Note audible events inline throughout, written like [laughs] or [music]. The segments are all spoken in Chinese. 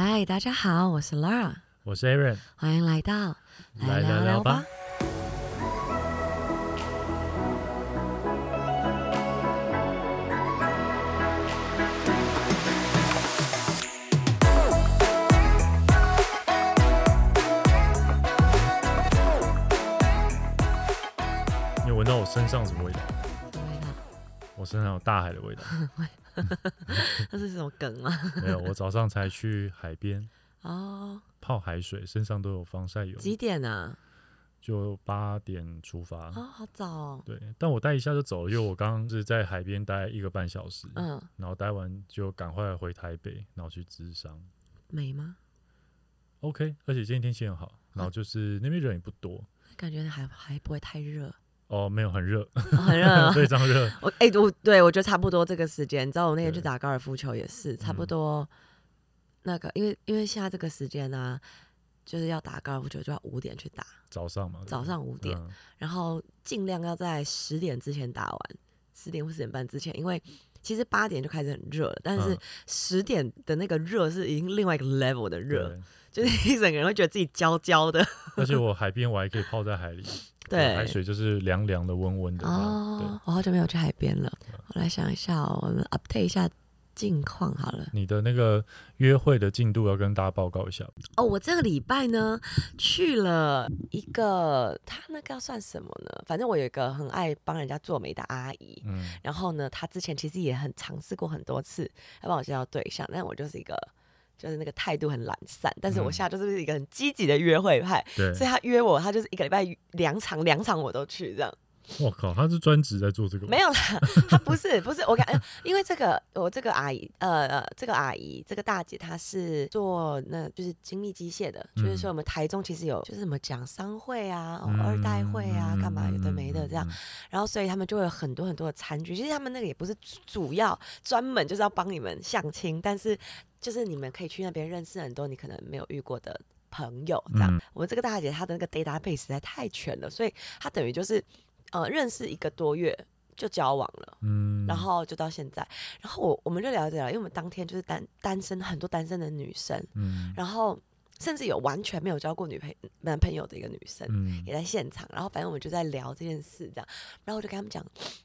嗨，大家好，我是 Lara，我是 Aaron，欢迎来到来聊聊吧。。你有闻到我身上什么味道？什么味道？我身上有大海的味道。[laughs] [laughs] 那是什么梗吗？[laughs] 没有，我早上才去海边哦，泡海水，身上都有防晒油。几点啊？就八点出发。哦，好早哦。对，但我待一下就走了，因为我刚刚是在海边待一个半小时，嗯，然后待完就赶快回台北，然后去咨商。美吗？OK，而且今天天气很好，然后就是那边人也不多。感觉还还不会太热，哦，没有很热，哦很热。非常热。我哎、我对我觉得差不多这个时间，你知道我那天去打高尔夫球也是差不嗯。多那个，因为因为现在这个时间呢、就是要打高尔夫球就要五点去打，早上嘛，早上五点，嗯。然后尽量要在十点之前打完，十点或十点半之前，因为其实八点就开始很热了，但是嗯。十点的那个热是已经另外一个 level 的热，对就是一 [laughs] 整个人会觉得自己焦焦的。[laughs] 而且我海边我还可以泡在海里，对海水就是凉凉的、温温的。哦，我好久没有去海边了，我来想一下、哦，我们 update 一下近况好了。你的那个约会的进度要跟大家报告一下。哦，我这个礼拜呢去了一个，他那个要算什么呢？反正我有一个很爱帮人家做媒的阿姨，嗯，然后呢，她之前其实也很尝试过很多次要帮我介绍对象，但我就是一个就是那个态度很懒散，但是我嗯现在就是一个很积极的约会派，对。所以他约我，他就是一个礼拜两场，两场我都去这样。我靠，他是专职在做这个？没有啦，[laughs] 他不是不是我感，因为这个我这个阿姨，呃呃，这个阿姨这个大姐她是做那就是精密机械的，就是说我们台中其实有就是什么讲商会啊、哦二代会啊，干嘛有的没的这样，然后所以他们就会有很多很多的餐具，其实他们那个也不是主主要专门就是要帮你们相亲，但是就是你们可以去那边认识很多你可能没有遇过的朋友，这样。嗯我这个大姐她的那个 database 实在太全了，所以她等于就是呃认识一个多月就交往了。嗯，然后就到现在，然后我我们就聊着聊，因为我们当天就是单单身很多单身的女生，嗯。然后甚至有完全没有交过女朋男朋友的一个女生，嗯也在现场，然后反正我们就在聊这件事，这样，然后我就跟他们讲，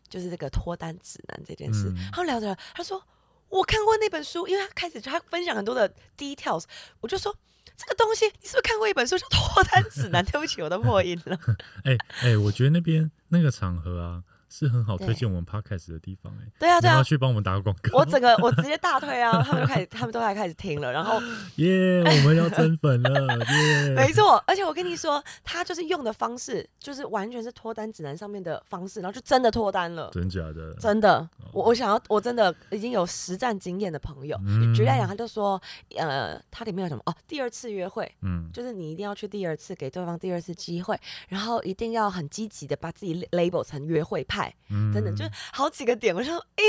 就是这个脱单指南这件事，嗯。他们聊着聊，他说我看过那本书，因为他开始就他分享很多的 details，我就说这个东西你是不是看过一本书叫《脱单指南》？对不起，我都破音了。[laughs] 哎哎，我觉得那边那个场合啊，是很好推荐我们 podcast 的地方哎。对啊，对啊去帮我们打个广告。我整个我直接大推啊，他们就开始，他们都来开始听了，然后 [laughs] 耶，我们要增粉了 [laughs] 耶！没错，而且我跟你说，他就是用的方式，就是完全是脱单指南上面的方式，然后就真的脱单了。真假的？真的，我我想要，我真的已经有实战经验的朋友，嗯举例来讲，他就说，呃，他里面有什么哦，第二次约会，嗯，就是你一定要去第二次，给对方第二次机会，然后一定要很积极的把自己 label 成约会派，嗯等等，就是好几个点，我就说，诶，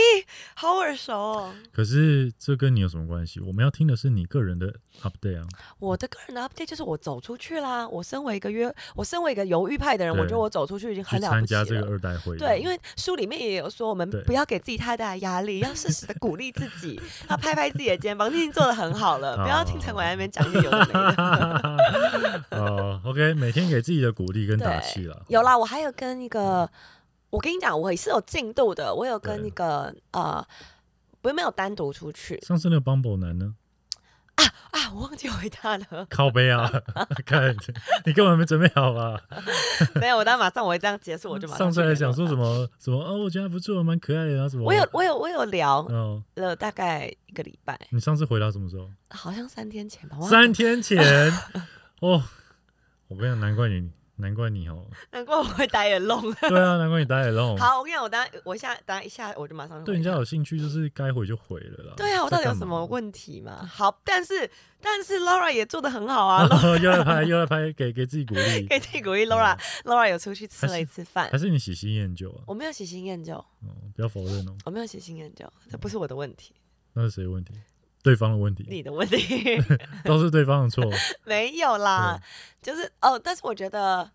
好耳熟哦。可是这跟你有什么关系？我们要听的是你个人的 update 啊。我的个人的 update 就是我走出去啦，我身为一个约，我身为一个犹豫派的人，我觉得我走出去已经很了不起参加这个。二代会，对，因为书里面也有说，我们不要给自己太大的压力，要适时的鼓励自己，[laughs] 要拍拍自己的肩膀，你已经做的很好了，不要听陈伟那边讲一些有的没的。[laughs] 哦，OK，每天给自己的鼓励跟打气了。有啦，我还有跟一个，我跟你讲，我也是有进度的，我有跟那个呃，不是没有单独出去上次那个 Bumble 男呢？啊啊，我忘记回他了，靠背啊！[laughs] 看，你根本没准备好吧？[laughs] 没有，我当马上我会这样结束，我就马上上次还想。说什么什么哦，我觉得还不错，蛮可爱的啊什么。我有我有我有聊哦，了大概一个礼拜，你上次回答什么时候？好像三天前吧，三天前。[laughs] 哦，我跟你讲，难怪你，难怪你哦。难怪我会打眼弄。[laughs] 对啊，难怪你打野龙。好，我跟你讲，我等下我下等下一下我就马上就对人家有兴趣，就是该回就回了啦。对啊，我到底有什么问题嘛？好，但是但是 Laura 也做的很好啊 [laughs] 又来拍，又来拍，给给自己鼓励。给自己鼓励。[laughs] Laura Laura 有出去吃了一次饭还，是你喜新厌旧啊？我没有喜新厌旧，哦，不要否认哦，我没有喜新厌旧，这不是我的问题，那是谁的问题？对方的问题，你的问题。[laughs] 都是对方的错。[laughs] 没有啦，就是哦，但是我觉得。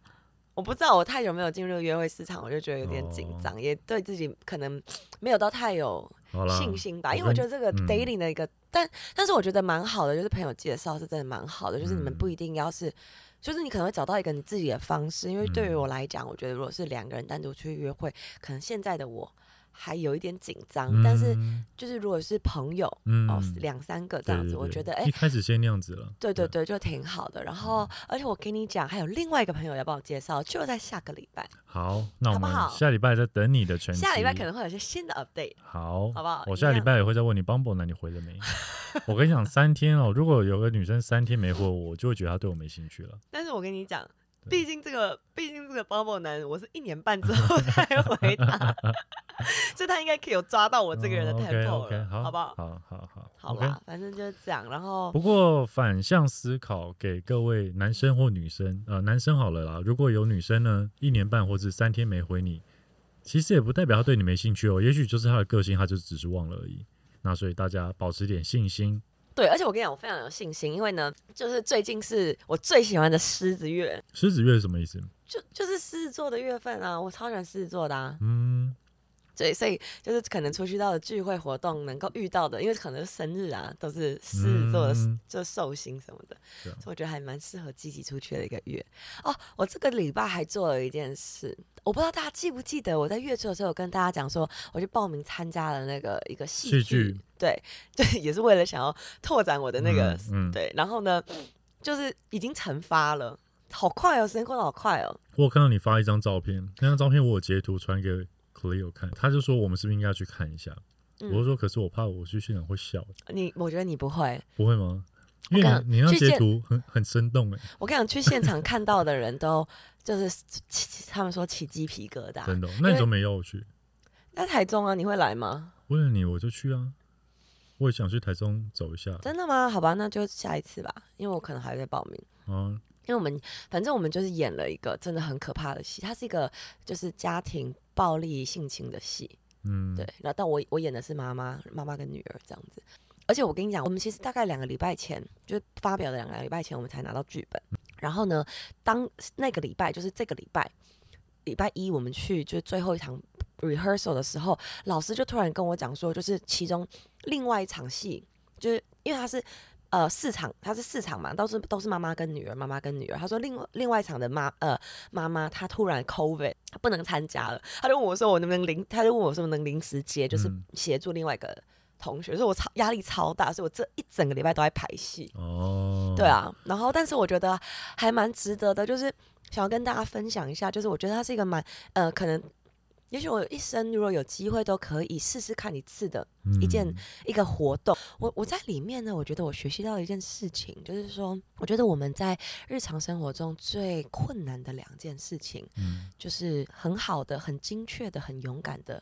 我不知道，我太久没有进入约会市场，我就觉得有点紧张，也对自己可能没有到太有，信心吧，因为我觉得这个嗯。dating 的一个，但但是我觉得蛮好的，就是朋友介绍是真的蛮好的，就是你们嗯。不一定要是，就是你可能会找到一个你自己的方式，因为对于嗯我来讲，我觉得如果是两个人单独去约会，可能现在的我还有一点紧张，但是嗯就是如果是朋友嗯哦两三个这样子，我觉得哎一。开始先那样子了，对对对，就挺好的。然后，嗯而且我跟你讲，还有另外一个朋友要帮我介绍，就在下个礼拜。好，那我们好下礼拜再等你的成绩。下礼拜可能会有些新的 update。好，好不好我下礼拜也会再问你 Bumble 呢，你回了没？[laughs] 我跟你讲，三天哦，如果有个女生三天没回我，我就会觉得她对我没兴趣了。但是我跟你讲，对毕竟这个，毕竟这个 Bubble 男，我是一年半之后 [laughs] 才回答，[laughs] 所以他应该可以有抓到我这个人的 tempo 了好，不好？好好好，好啦，反正就是这样。然后不过反向思考，给各位男生或女生，呃，男生好了啦，如果有女生呢，一年半或者三天没回你，其实也不代表他对你没兴趣哦，也许就是他的个性，他就只是忘了而已。那所以大家保持点信心，对，而且我跟你讲，我非常有信心，因为呢，就是最近是我最喜欢的狮子月，狮子月是什么意思？就就是狮子座的月份啊，我超喜欢狮子座的啊。嗯，对，所以就是可能出去到的聚会活动能够遇到的，因为可能是生日啊，都是狮子座的，嗯就寿星什么的，所以我觉得还蛮适合积极出去的一个月。哦，我这个礼拜还做了一件事，我不知道大家记不记得，我在月初的时候有跟大家讲说，我去报名参加了那个一个戏戏剧，剧对，对，也是为了想要拓展我的那个，嗯，嗯对，然后呢，就是已经成发了。好快哦，时间过得好快哦。我有看到你发一张照片，那张照片我有截图传给 Cleo 看，他就说我们是不是应该去看一下？嗯我就说，可是我怕我去现场会笑，你，我觉得你不会。不会吗？因为你你那截图很很生动哎，我跟你讲，去现场看到的人都就是起他们说起鸡皮疙瘩。真的哦。那你怎么没邀我去？那台中啊，你会来吗？为了你我就去啊，我也想去台中走一下真的吗？好吧，那就下一次吧，因为我可能还会报名。啊。因为我们反正我们就是演了一个真的很可怕的戏，它是一个就是家庭暴力性情的戏，嗯，对。然后但我我演的是妈妈，妈妈跟女儿这样子。而且我跟你讲，我们其实大概两个礼拜前，就是发表的两个礼拜前，我们才拿到剧本。然后呢，当那个礼拜就是这个礼拜，礼拜一我们去就是最后一场 rehearsal 的时候，老师就突然跟我讲说，就是其中另外一场戏，就是因为他是呃四场，他是四场嘛，都是都是妈妈跟女儿，妈妈跟女儿。他说另外另外一场的妈呃妈妈她突然 COVID，她不能参加了，他就问我说我能不能临，他就问我说能临时接，就是嗯协助另外一个同学，所以我超压力超大，所以我这一整个礼拜都在排戏。哦，对，啊，然后但是我觉得还蛮值得的，就是想要跟大家分享一下，就是我觉得它是一个蛮呃，可能也许我一生如果有机会都可以试试看一次的一件嗯一个活动。我我在里面呢，我觉得我学习到一件事情，就是说，我觉得我们在日常生活中最困难的两件事情，嗯就是很好的、很精确的、很勇敢的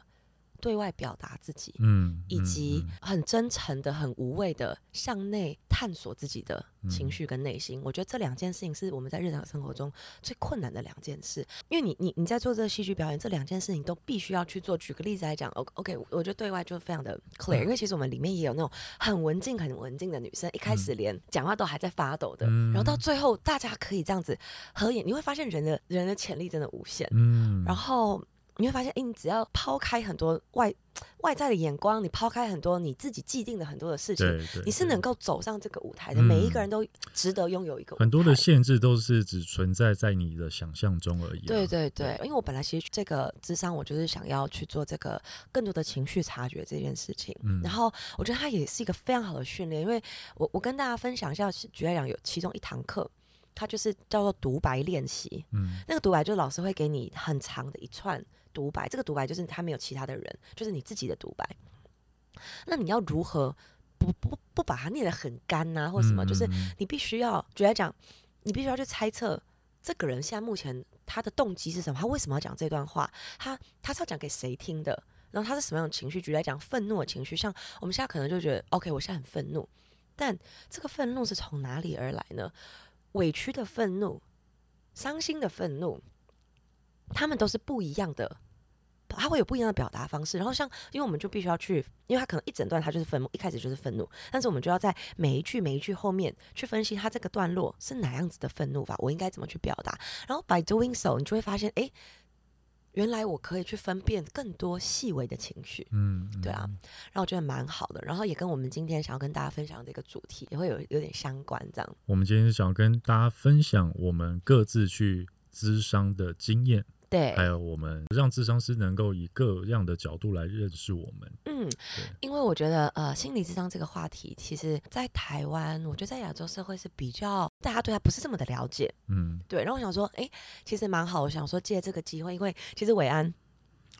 对外表达自己。嗯，以及嗯很真诚的、很无畏的向内探索自己的情嗯绪跟内心。我觉得这两件事情是我们在日常生活中最困难的两件事，因为你你你在做这个戏剧表演，这两件事情都必须要去做。举个例子来讲，O OK，我觉得对外就非常的 clear，、嗯因为其实我们里面也有那种很文静、很文静的女生，一开始连讲话都还在发抖的，嗯然后到最后大家可以这样子合眼，你会发现人的人的潜力真的无限。嗯，然后你会发现，哎，你只要抛开很多外外在的眼光，你抛开很多你自己既定的很多的事情，你是能够走上这个舞台的。嗯每一个人都值得拥有一个舞很多的限制都是只存在在你的想象中而已啊。对对对，因为我本来其实这个智商，我就是想要去做这个更多的情绪察觉这件事情。嗯然后我觉得它也是一个非常好的训练，因为我我跟大家分享一下，举例来讲，有其中一堂课，它就是叫做独白练习。嗯那个独白就是老师会给你很长的一串独白，这个独白就是他没有其他的人，就是你自己的独白。那你要如何不不不把它念得很干呐、或什么？就是你必须要，举来讲，你必须要去猜测这个人现在目前他的动机是什么，他为什么要讲这段话，他他是要讲给谁听的，然后他是什么样的情绪？举来讲，愤怒的情绪，像我们现在可能就觉得，OK，我现在很愤怒，但这个愤怒是从哪里而来呢？委屈的愤怒、伤心的愤怒，他们都是不一样的。他会有不一样的表达方式，然后像，因为我们就必须要去，因为他可能一整段他就是愤怒，一开始就是愤怒，但是我们就要在每一句每一句后面去分析他这个段落是哪样子的愤怒法，我应该怎么去表达，然后 by doing so，你就会发现，诶，原来我可以去分辨更多细微的情绪，嗯，对啊，然后我觉得蛮好的，然后也跟我们今天想要跟大家分享的一个主题也会有有点相关，这样。我们今天是想要跟大家分享我们各自去咨商的经验，对，还有我们让智商师能够以各样的角度来认识我们。嗯，因为我觉得呃，心理智商这个话题，其实在台湾，我觉得在亚洲社会是比较大家对他不是这么的了解，嗯对。然后我想说，哎，其实蛮好，我想说借这个机会，因为其实伟安。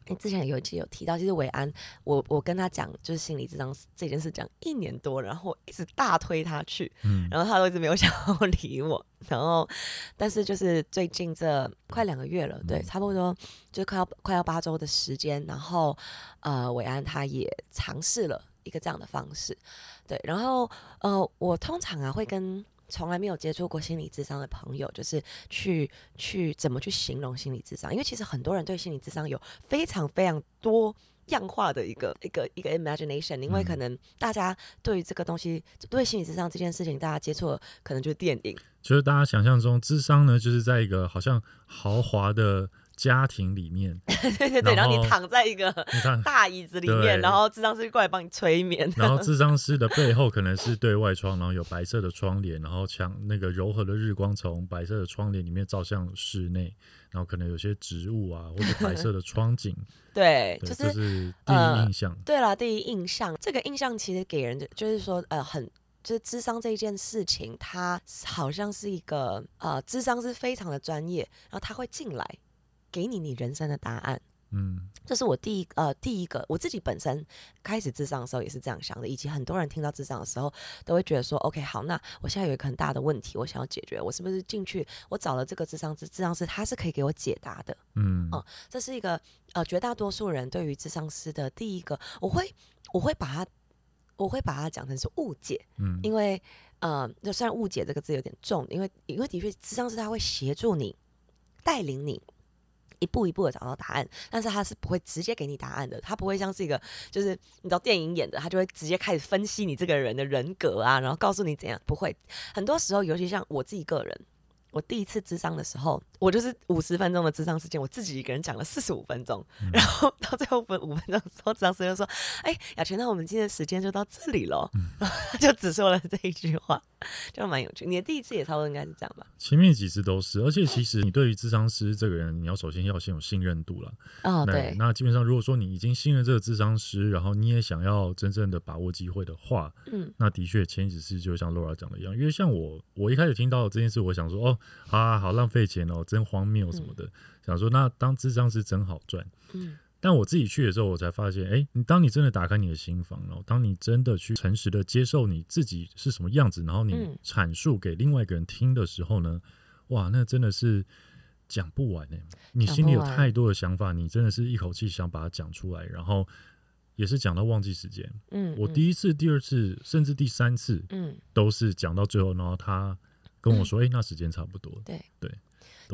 哎，之前有一集有提到，其实伟安，我我跟他讲就是心理智商这件事讲一年多，然后一直大推他去，嗯然后他都一直没有 [laughs] 想要理我，然后但是就是最近这快两个月了，对，差不多就是快要快要八周的时间，然后呃，伟安他也尝试了一个这样的方式，对，然后呃，我通常啊会跟从来没有接触过心理智商的朋友，就是去去怎么去形容心理智商，因为其实很多人对心理智商有非常非常多。样化的一个一个一个 imagination，因为可能大家对于这个东西，对心理智商这件事情，大家接触的可能就是电影，就是大家想象中智商呢，就是在一个好像豪华的家庭里面，对 [laughs] 对对，然后你躺在一个大椅子里面，然后智商师过来帮你催眠，[laughs] 然后智商师的背后可能是对外窗，然后有白色的窗帘，然后墙那个柔和的日光从白色的窗帘里面照向室内，然后可能有些植物啊或者白色的窗景，[laughs] 对，对，就这是是第一呃印象。对了，第一印象，这个印象其实给人的就是说，呃，很。就是智商这一件事情，它好像是一个呃，智商是非常的专业，然后他会进来给你你人生的答案。嗯这是我第一呃第一个我自己本身开始智商的时候也是这样想的，以及很多人听到智商的时候都会觉得说，OK，好，那我现在有一个很大的问题，我想要解决，我是不是进去我找了这个智商师，智商师他是可以给我解答的？嗯哦这是一个呃绝大多数人对于智商师的第一个，我会我会把它我会把它讲成是误解，嗯因为呃，就虽然误解这个字有点重，因为因为的确智商师他会协助你带领你。一步一步的找到答案，但是他是不会直接给你答案的，他不会像是一个就是你知道电影演的，他就会直接开始分析你这个人的人格啊，然后告诉你怎样，不会。很多时候，尤其像我自己个人，我第一次智商的时候，我就是五十分钟的智商时间，我自己一个人讲了四十五分钟，然后到最后分五分钟的时候，智商师就说：“哎、雅泉，那我们今天的时间就到这里喽。然后他就只说了这一句话，[laughs] 就蛮有趣。你的第一次也差不多应该是这样吧？前面几次都是，而且其实你对于智商师这个人，你要首先要先有信任度了。哦，那对，那基本上如果说你已经信任这个智商师，然后你也想要真正的把握机会的话，嗯那的确前几次就像 Laura 讲的一样，因为像我，我一开始听到这件事，我想说，哦，啊，好浪费钱哦，真荒谬什么的，想说那当智商师真好赚。嗯但我自己去的时候，我才发现，哎，你当你真的打开你的心房，然后当你真的去诚实的接受你自己是什么样子，然后你嗯阐述给另外一个人听的时候呢，哇，那真的是讲不完呢。你心里有太多的想法，你真的是一口气想把它讲出来，然后也是讲到忘记时间。嗯，我嗯第一次、第二次，甚至第三次，嗯，都是讲到最后，然后他跟我说：“哎、那时间差不多。对对，都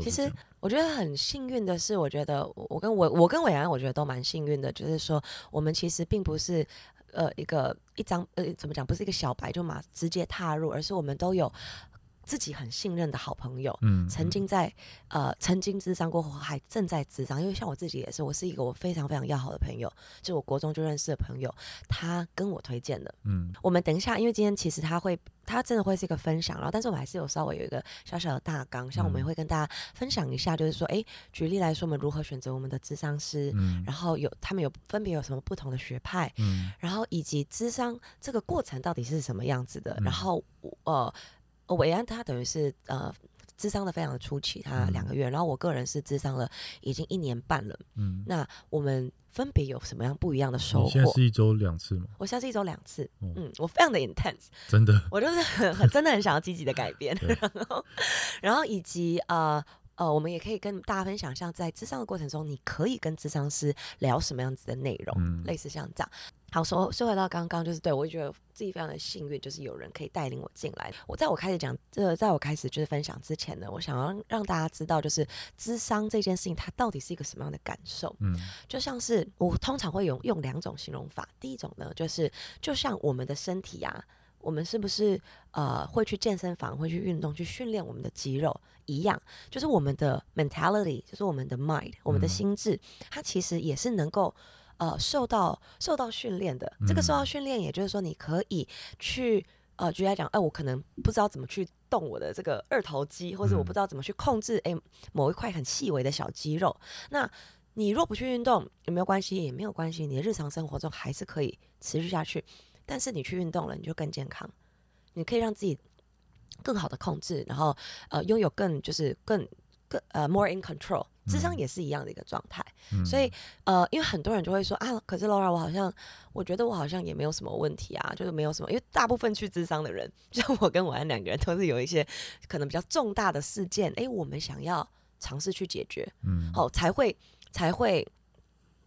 其实我觉得很幸运的是，我觉得我我跟我我跟伟安，我觉得都蛮幸运的，就是说我们其实并不是呃一个一张呃怎么讲，不是一个小白就马直接踏入，而是我们都有自己很信任的好朋友。嗯，曾经在呃曾经智商过后，还正在智商，因为像我自己也是，我是一个我非常非常要好的朋友，就我国中就认识的朋友，他跟我推荐的。嗯。我们等一下，因为今天其实他会，他真的会是一个分享，然后但是我们还是有稍微有一个小小的大纲，像我们会跟大家分享一下，就是说，哎，举例来说，我们如何选择我们的智商师，嗯。然后有他们有分别有什么不同的学派，嗯。然后以及智商这个过程到底是什么样子的，嗯。然后呃，韦安他等于是呃。智商的非常的初期，他嗯两个月，然后我个人是智商了已经一年半了。嗯，那我们分别有什么样不一样的收获现在获？是一周两次吗？我现在是一周两次，哦嗯，我非常的 intense，[laughs] 真的，我就是很很真的很想要积极的改变，[laughs] 然后然后以及呃呃，我们也可以跟大家分享，像在智商的过程中，你可以跟智商师聊什么样子的内容，嗯类似像这样。好，说说回到刚刚，就是对我觉得自己非常的幸运，就是有人可以带领我进来。我在我开始讲，这在我开始就是分享之前呢，我想要让让大家知道，就是智商这件事情，它到底是一个什么样的感受。嗯就像是我通常会用用两种形容法，第一种呢，就是就像我们的身体啊，我们是不是呃会去健身房，会去运动，去训练我们的肌肉一样？就是我们的 mentality，就是我们的 mind，我们的嗯心智，它其实也是能够呃受到受到训练的。这个受到嗯训练，也就是说你可以去呃，举例来讲，哎、我可能不知道怎么去动我的这个二头肌，或者我不嗯知道怎么去控制哎、某一块很细微的小肌肉。那你若不去运动，有没有关系？也没有关系，你的日常生活中还是可以持续下去。但是你去运动了，你就更健康，你可以让自己更好的控制，然后呃拥有更就是更更呃 more in control。智商嗯也是一样的一个状态。嗯所以呃，因为很多人就会说啊，可是 Laura，我好像我觉得我好像也没有什么问题啊，就是没有什么，因为大部分去智商的人，[laughs] 像我跟我安两个人都是有一些可能比较重大的事件，诶，我们想要尝试去解决，嗯好、才会才会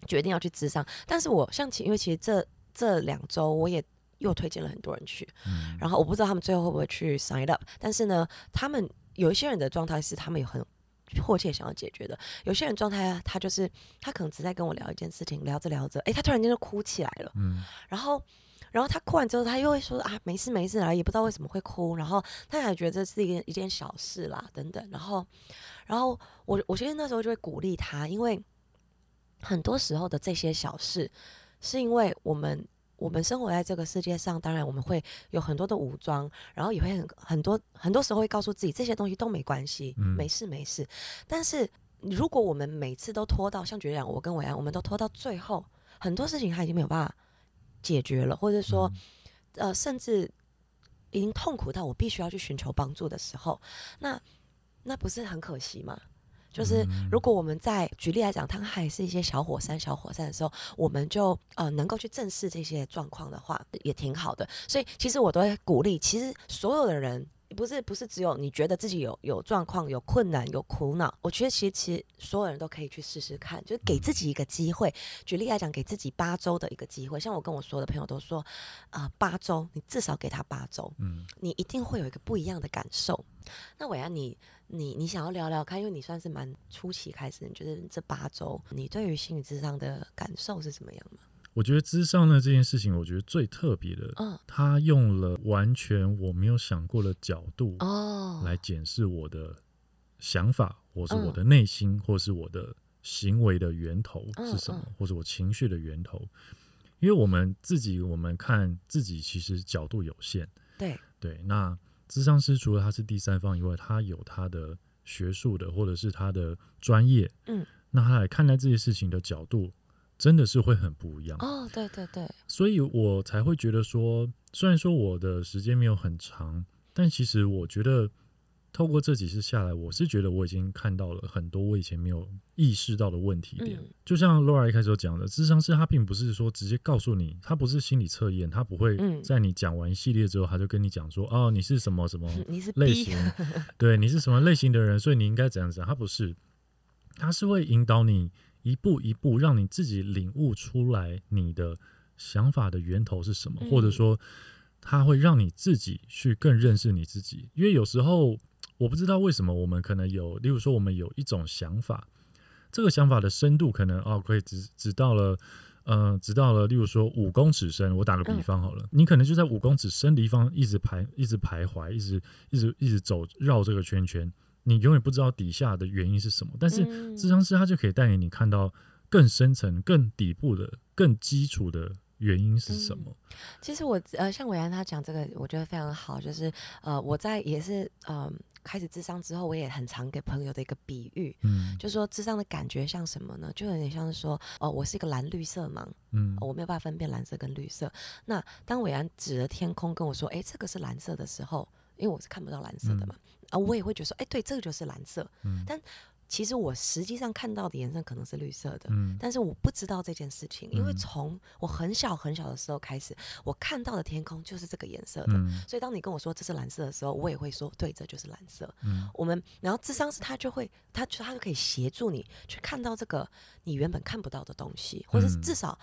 决定要去智商。但是我像其因为其实这这两周我也又推荐了很多人去，嗯然后我不知道他们最后会不会去 sign up，但是呢，他们有一些人的状态是他们有很迫切想要解决的，有些人状态啊，他就是他可能只在跟我聊一件事情，聊着聊着，诶，他突然间就哭起来了，嗯然后。然后他哭完之后，他又会说啊，没事没事啦，也不知道为什么会哭。然后他还觉得这是一件一件小事啦，等等。然后，然后我我其实那时候就会鼓励他，因为很多时候的这些小事，是因为我们我们生活在这个世界上，当然我们会有很多的武装，然后也会很很多很多时候会告诉自己这些东西都没关系，嗯没事没事。但是如果我们每次都拖到像觉得我跟伟安，我们都拖到最后，很多事情他已经没有办法解决了，或者说、呃，甚至已经痛苦到我必须要去寻求帮助的时候，那那不是很可惜吗？就是嗯如果我们在举例来讲，它还是一些小火山、小火山的时候，我们就呃能够去正视这些状况的话，也挺好的。所以其实我都会鼓励，其实所有的人。不是不是只有你觉得自己有有状况、有困难、有苦恼，我觉得其实其实所有人都可以去试试看，就是给自己一个机会。举例来讲，给自己八周的一个机会。像我跟我所有的朋友都说，啊、八周，你至少给他八周，嗯你一定会有一个不一样的感受。那伟安，你你你想要聊聊看，因为你算是蛮初期开始，你觉得这八周你对于心理智商的感受是什么样吗？我觉得智商呢这件事情，我觉得最特别的，嗯，他用了完全我没有想过的角度哦，来检视我的想法，或是嗯。我的内心，或是我的行为的源头嗯是什么嗯，或者我情绪的源头。因为我们自己，我们看自己其实角度有限，对，对。那智商师除了他是第三方以外，他有他的学术的或者是他的专业，嗯，那他来看待这些事情的角度，真的是会很不一样。哦，对对对，所以我才会觉得说，虽然说我的时间没有很长，但其实我觉得透过这几次下来，我是觉得我已经看到了很多我以前没有意识到的问题点。嗯就像 Laura 一开始讲的，智商是他并不是说直接告诉你，他不是心理测验，他不会嗯在你讲完一系列之后，他就跟你讲说，哦，你是什么什么 [laughs] 类型，对，你是什么类型的人，所以你应该怎样怎样。他不是，他是会引导你一步一步，让你自己领悟出来你的想法的源头是什么，嗯或者说它会让你自己去更认识你自己。因为有时候我不知道为什么我们可能有，例如说我们有一种想法，这个想法的深度可能哦可以只只到了。呃，直到了，例如说五公尺深，我打个比方好了，你可能就在五公尺深的地方一直徘一直徘徊，一直一直一直走绕这个圈圈，你永远不知道底下的原因是什么。但是嗯智商师他就可以带领你看到更深层、更底部的、更基础的原因是什么。其实我呃，像伟安他讲这个，我觉得非常好。就是呃，我在也是呃开始智商之后，我也很常给朋友的一个比喻，嗯就说智商的感觉像什么呢？就有点像是说，哦、我是一个蓝绿色盲，嗯哦我没有办法分辨蓝色跟绿色。那当伟安指着天空跟我说：“哎，这个是蓝色的时候，因为我是看不到蓝色的嘛，啊，我也会觉得说：哎，对，这个就是蓝色。嗯但其实我实际上看到的颜色可能是绿色的。嗯但是我不知道这件事情，因为嗯从我很小很小的时候开始，我看到的天空就是这个颜色的。嗯所以当你跟我说这是蓝色的时候，我也会说对，这就是蓝色。嗯我们然后智商是他就会，他就他就可以协助你去看到这个你原本看不到的东西，或者至少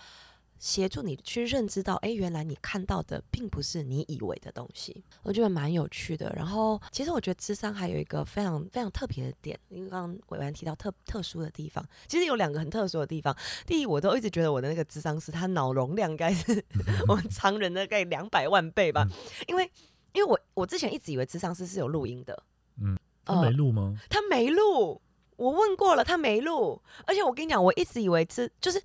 协助你去认知到，哎，原来你看到的并不是你以为的东西，我觉得蛮有趣的。然后，其实我觉得智商还有一个非常非常特别的点，因为刚刚伟文提到特特殊的地方，其实有两个很特殊的地方。第一，我都一直觉得我的那个智商是他脑容量应该是 [laughs] 我们常人的大概两百万倍吧，因为因为我我之前一直以为智商师是有录音的，嗯，他没录吗？他没录，我问过了，他没录，而且我跟你讲，我一直以为这就是。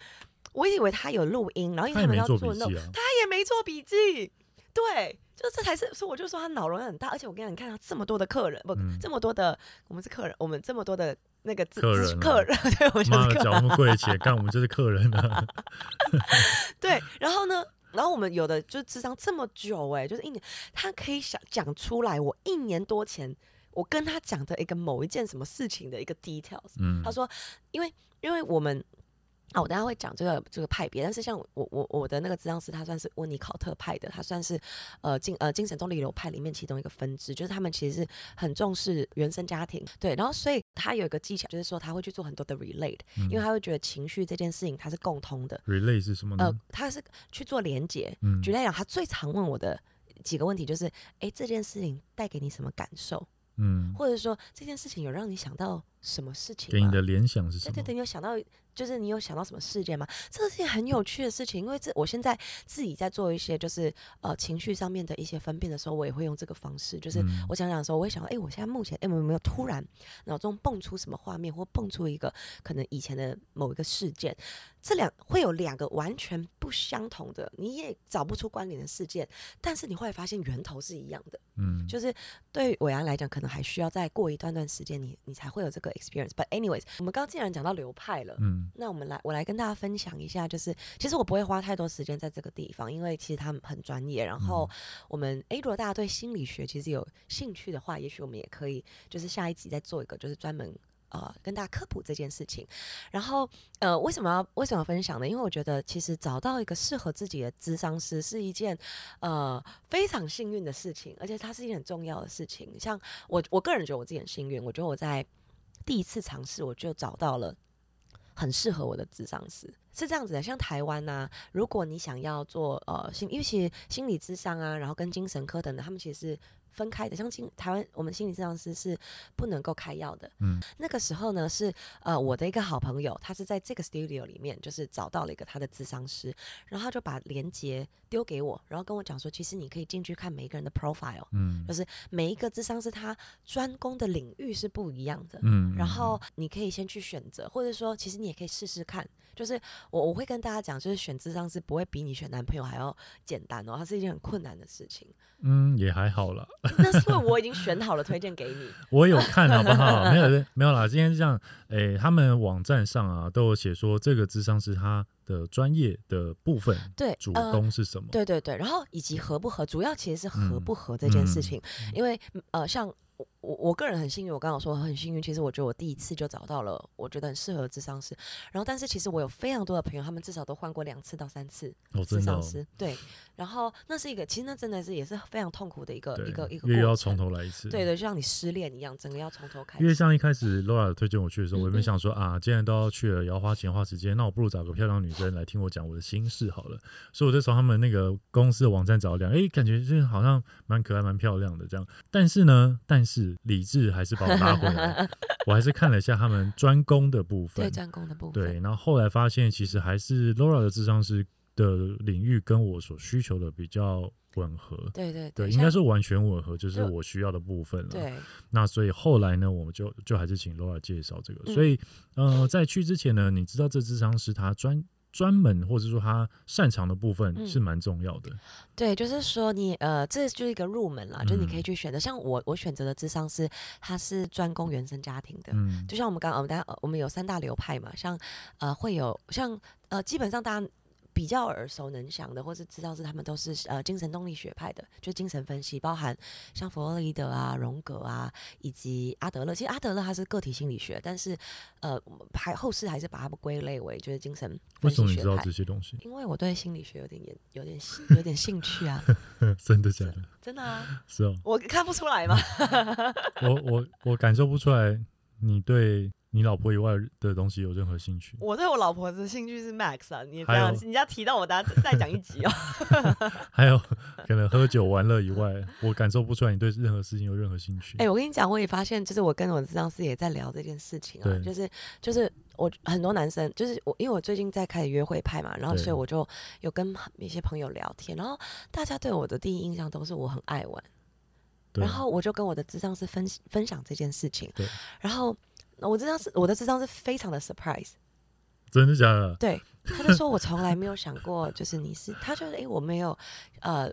我以为他有录音，然后因为他们要做那，他也没做笔记，对，就这才是，所以我就说他脑容量很大，而且我跟你讲，你看他这么多的客人，不，这么多的，我们是客人，我们这么多的那个客人，客人，对，我们就是讲那么贵的钱，干我们就是客人啊。[laughs] 对，然后呢，然后我们有的就智商这么久，哎，就是一年，他可以想讲出来，我一年多前我跟他讲的一个某一件什么事情的一个 details，嗯，他说，因为因为我们。啊，我等下会讲这个这个派别，但是像我我我的那个智商师，他算是温尼考特派的，他算是呃精呃精神动力流派里面其中一个分支，就是他们其实是很重视原生家庭，对，然后所以他有一个技巧，就是说他会去做很多的 relate，因为他会觉得情绪这件事情它是共通的。relate 是什么呢？呃，他是去做连接。嗯举例来讲，他最常问我的几个问题就是，哎，这件事情带给你什么感受？嗯，或者说这件事情有让你想到什么事情？给你的联想是什么？对对对，你有想到。就是你有想到什么事件吗？这是件很有趣的事情，因为这我现在自己在做一些就是呃情绪上面的一些分辨的时候，我也会用这个方式。就是我想想的时候，我会想到，哎，我现在目前哎有没有突然脑中蹦出什么画面，或蹦出一个可能以前的某一个事件？这两会有两个完全不相同的，你也找不出关联的事件，但是你会发现源头是一样的。嗯，就是对伟安来讲，可能还需要再过一段段时间，你你才会有这个 experience。But anyways，我们刚刚既然讲到流派了，嗯。那我们来，我来跟大家分享一下，就是其实我不会花太多时间在这个地方，因为其实他们很专业。然后我们，诶，如果大家对心理学其实有兴趣的话，也许我们也可以，就是下一集再做一个，就是专门呃跟大家科普这件事情。然后呃，为什么要为什么要分享呢？因为我觉得其实找到一个适合自己的咨商师是一件呃非常幸运的事情，而且它是一件很重要的事情。像我我个人觉得我自己很幸运，我觉得我在第一次尝试我就找到了。很适合我的智商师是这样子的，像台湾呐，如果你想要做呃心，因为其实心理智商啊，然后跟精神科等等，他们其实是。分开的，像心台湾，我们心理治疗师是不能够开药的。嗯，那个时候呢，是呃我的一个好朋友，他是在这个 studio 里面，就是找到了一个他的智商师，然后他就把连接丢给我，然后跟我讲说，其实你可以进去看每一个人的 profile，嗯，就是每一个智商师他专攻的领域是不一样的，嗯，然后你可以先去选择，或者说其实你也可以试试看。就是我我会跟大家讲，就是选智商是不会比你选男朋友还要简单哦，它是一件很困难的事情。嗯，也还好啦。那是因为我已经选好了推荐给你。[laughs] 我有看好不好？没有没有啦。今天这样，诶，他们网站上啊都有写说这个智商是他的专业的部分，对，主攻是什么？对对对，然后以及合不合，主要其实是合不合这件事情，因为呃像。我我个人很幸运，我刚刚说很幸运。其实我觉得我第一次就找到了我觉得很适合智商师。然后，但是其实我有非常多的朋友，他们至少都换过两次到三次智商师。对，然后那是一个，其实那真的是也是非常痛苦的一个一个一个。又要从头来一次。对对，就像你失恋一样，整个要从头开始。因为像一开始 Laura 推荐我去的时候，我也没想说啊，既然都要去了，也要花钱花时间，那我不如找个漂亮女生来听我讲我的心事好了。所以我就从他们那个公司的网站找两，哎，感觉就是好像蛮可爱、蛮漂亮的这样。但是呢，但是。理智还是把我拉回来，我还是看了一下他们专攻的部分，对专攻的部分，对，然后后来发现其实还是 Laura 的智商是的领域跟我所需求的比较吻合，对对对，应该是完全吻合，就是我需要的部分了。对，那所以后来呢，我们就就还是请 Laura 介绍这个。所以，呃，在去之前呢，你知道这智商师他专。专门或者说他擅长的部分是蛮重要的。对，就是说你呃，这就是一个入门啦，就你可以去选择。像我我选择的智商是，他是专攻原生家庭的。嗯，就像我们刚刚我们大家我们有三大流派嘛，像呃会有像呃基本上大家。比较耳熟能详的，或是知道是他们都是呃精神动力学派的，就精神分析，包含像弗洛伊德啊、荣格啊，以及阿德勒。其实阿德勒他是个体心理学，但是呃还后世还是把它归类为就是精神分析学派。为什么你知道这些东西？因为我对心理学有点有点有点兴趣啊。[laughs] 真的假的？真的啊。是哦。我看不出来吗？[laughs] 我我我感受不出来。你对你老婆以外的东西有任何兴趣？我对我老婆的兴趣是 Max 啊，你这样，你要提到我，大家再讲一集哦。[laughs] 还有可能喝酒玩乐以外，我感受不出来你对任何事情有任何兴趣。哎、我跟你讲，我也发现，就是我跟我的智商师也在聊这件事情啊对，就是就是我很多男生，就是我，因为我最近在开始约会派嘛，然后所以我就有跟一些朋友聊天，然后大家对我的第一印象都是我很爱玩，对然后我就跟我的智商师分分享这件事情对，然后我这张是我的智商是非常的 surprise，真的假的？对，他就说我从来没有想过，[laughs] 就是你是，他就是哎、诶我没有呃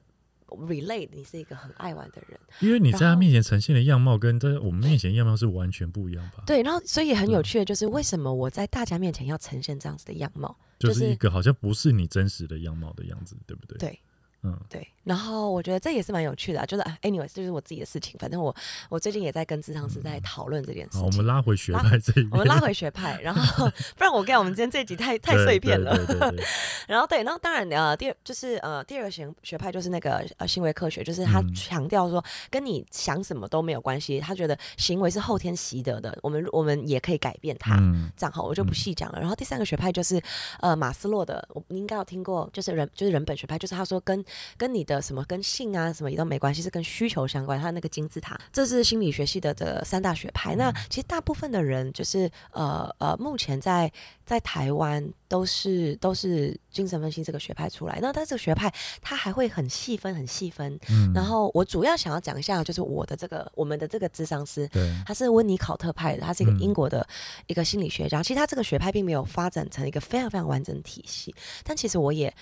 relate 你是一个很爱玩的人。因为你在他面前呈现的样貌跟在我们面前样貌是完全不一样吧？对，然后所以很有趣的就是为什么我在大家面前要呈现这样子的样貌？就就是是一个好像不是你真实的样貌的样子，对不对？对，嗯，对，然后我觉得这也是蛮有趣的、啊，就是啊，anyways，这就是我自己的事情。反正我我最近也在跟智商师在讨论这件事好，我们。拉回学派这一边，我们拉回学派，然后 [laughs] 不然我跟我们今天这一集太 [laughs] 太碎片了。对对对对 [laughs] 然后对，然后当然呃，第二就是呃，第二个学学派就是那个呃行为科学，就是他嗯强调说跟你想什么都没有关系，他觉得行为是后天习得的，我们我们也可以改变它。嗯，这样好，我就不细讲了。然后第三个学派就是，呃，马斯洛的，我你应该有听过，就是人就是人本学派，就是他说跟跟你的什么跟性啊什么也都没关系，是跟需求相关。它那个金字塔，这是心理学系的这三大学派。那其实大部分的人就是呃呃，目前在在台湾都是都是精神分析这个学派出来。那但这个学派它还会很细分，很细分。嗯然后我主要想要讲一下，就是我的这个我们的这个智商师，对，他是温尼考特派的，他是一个嗯英国的一个心理学家。其实他这个学派并没有发展成一个非常非常完整的体系，但其实我也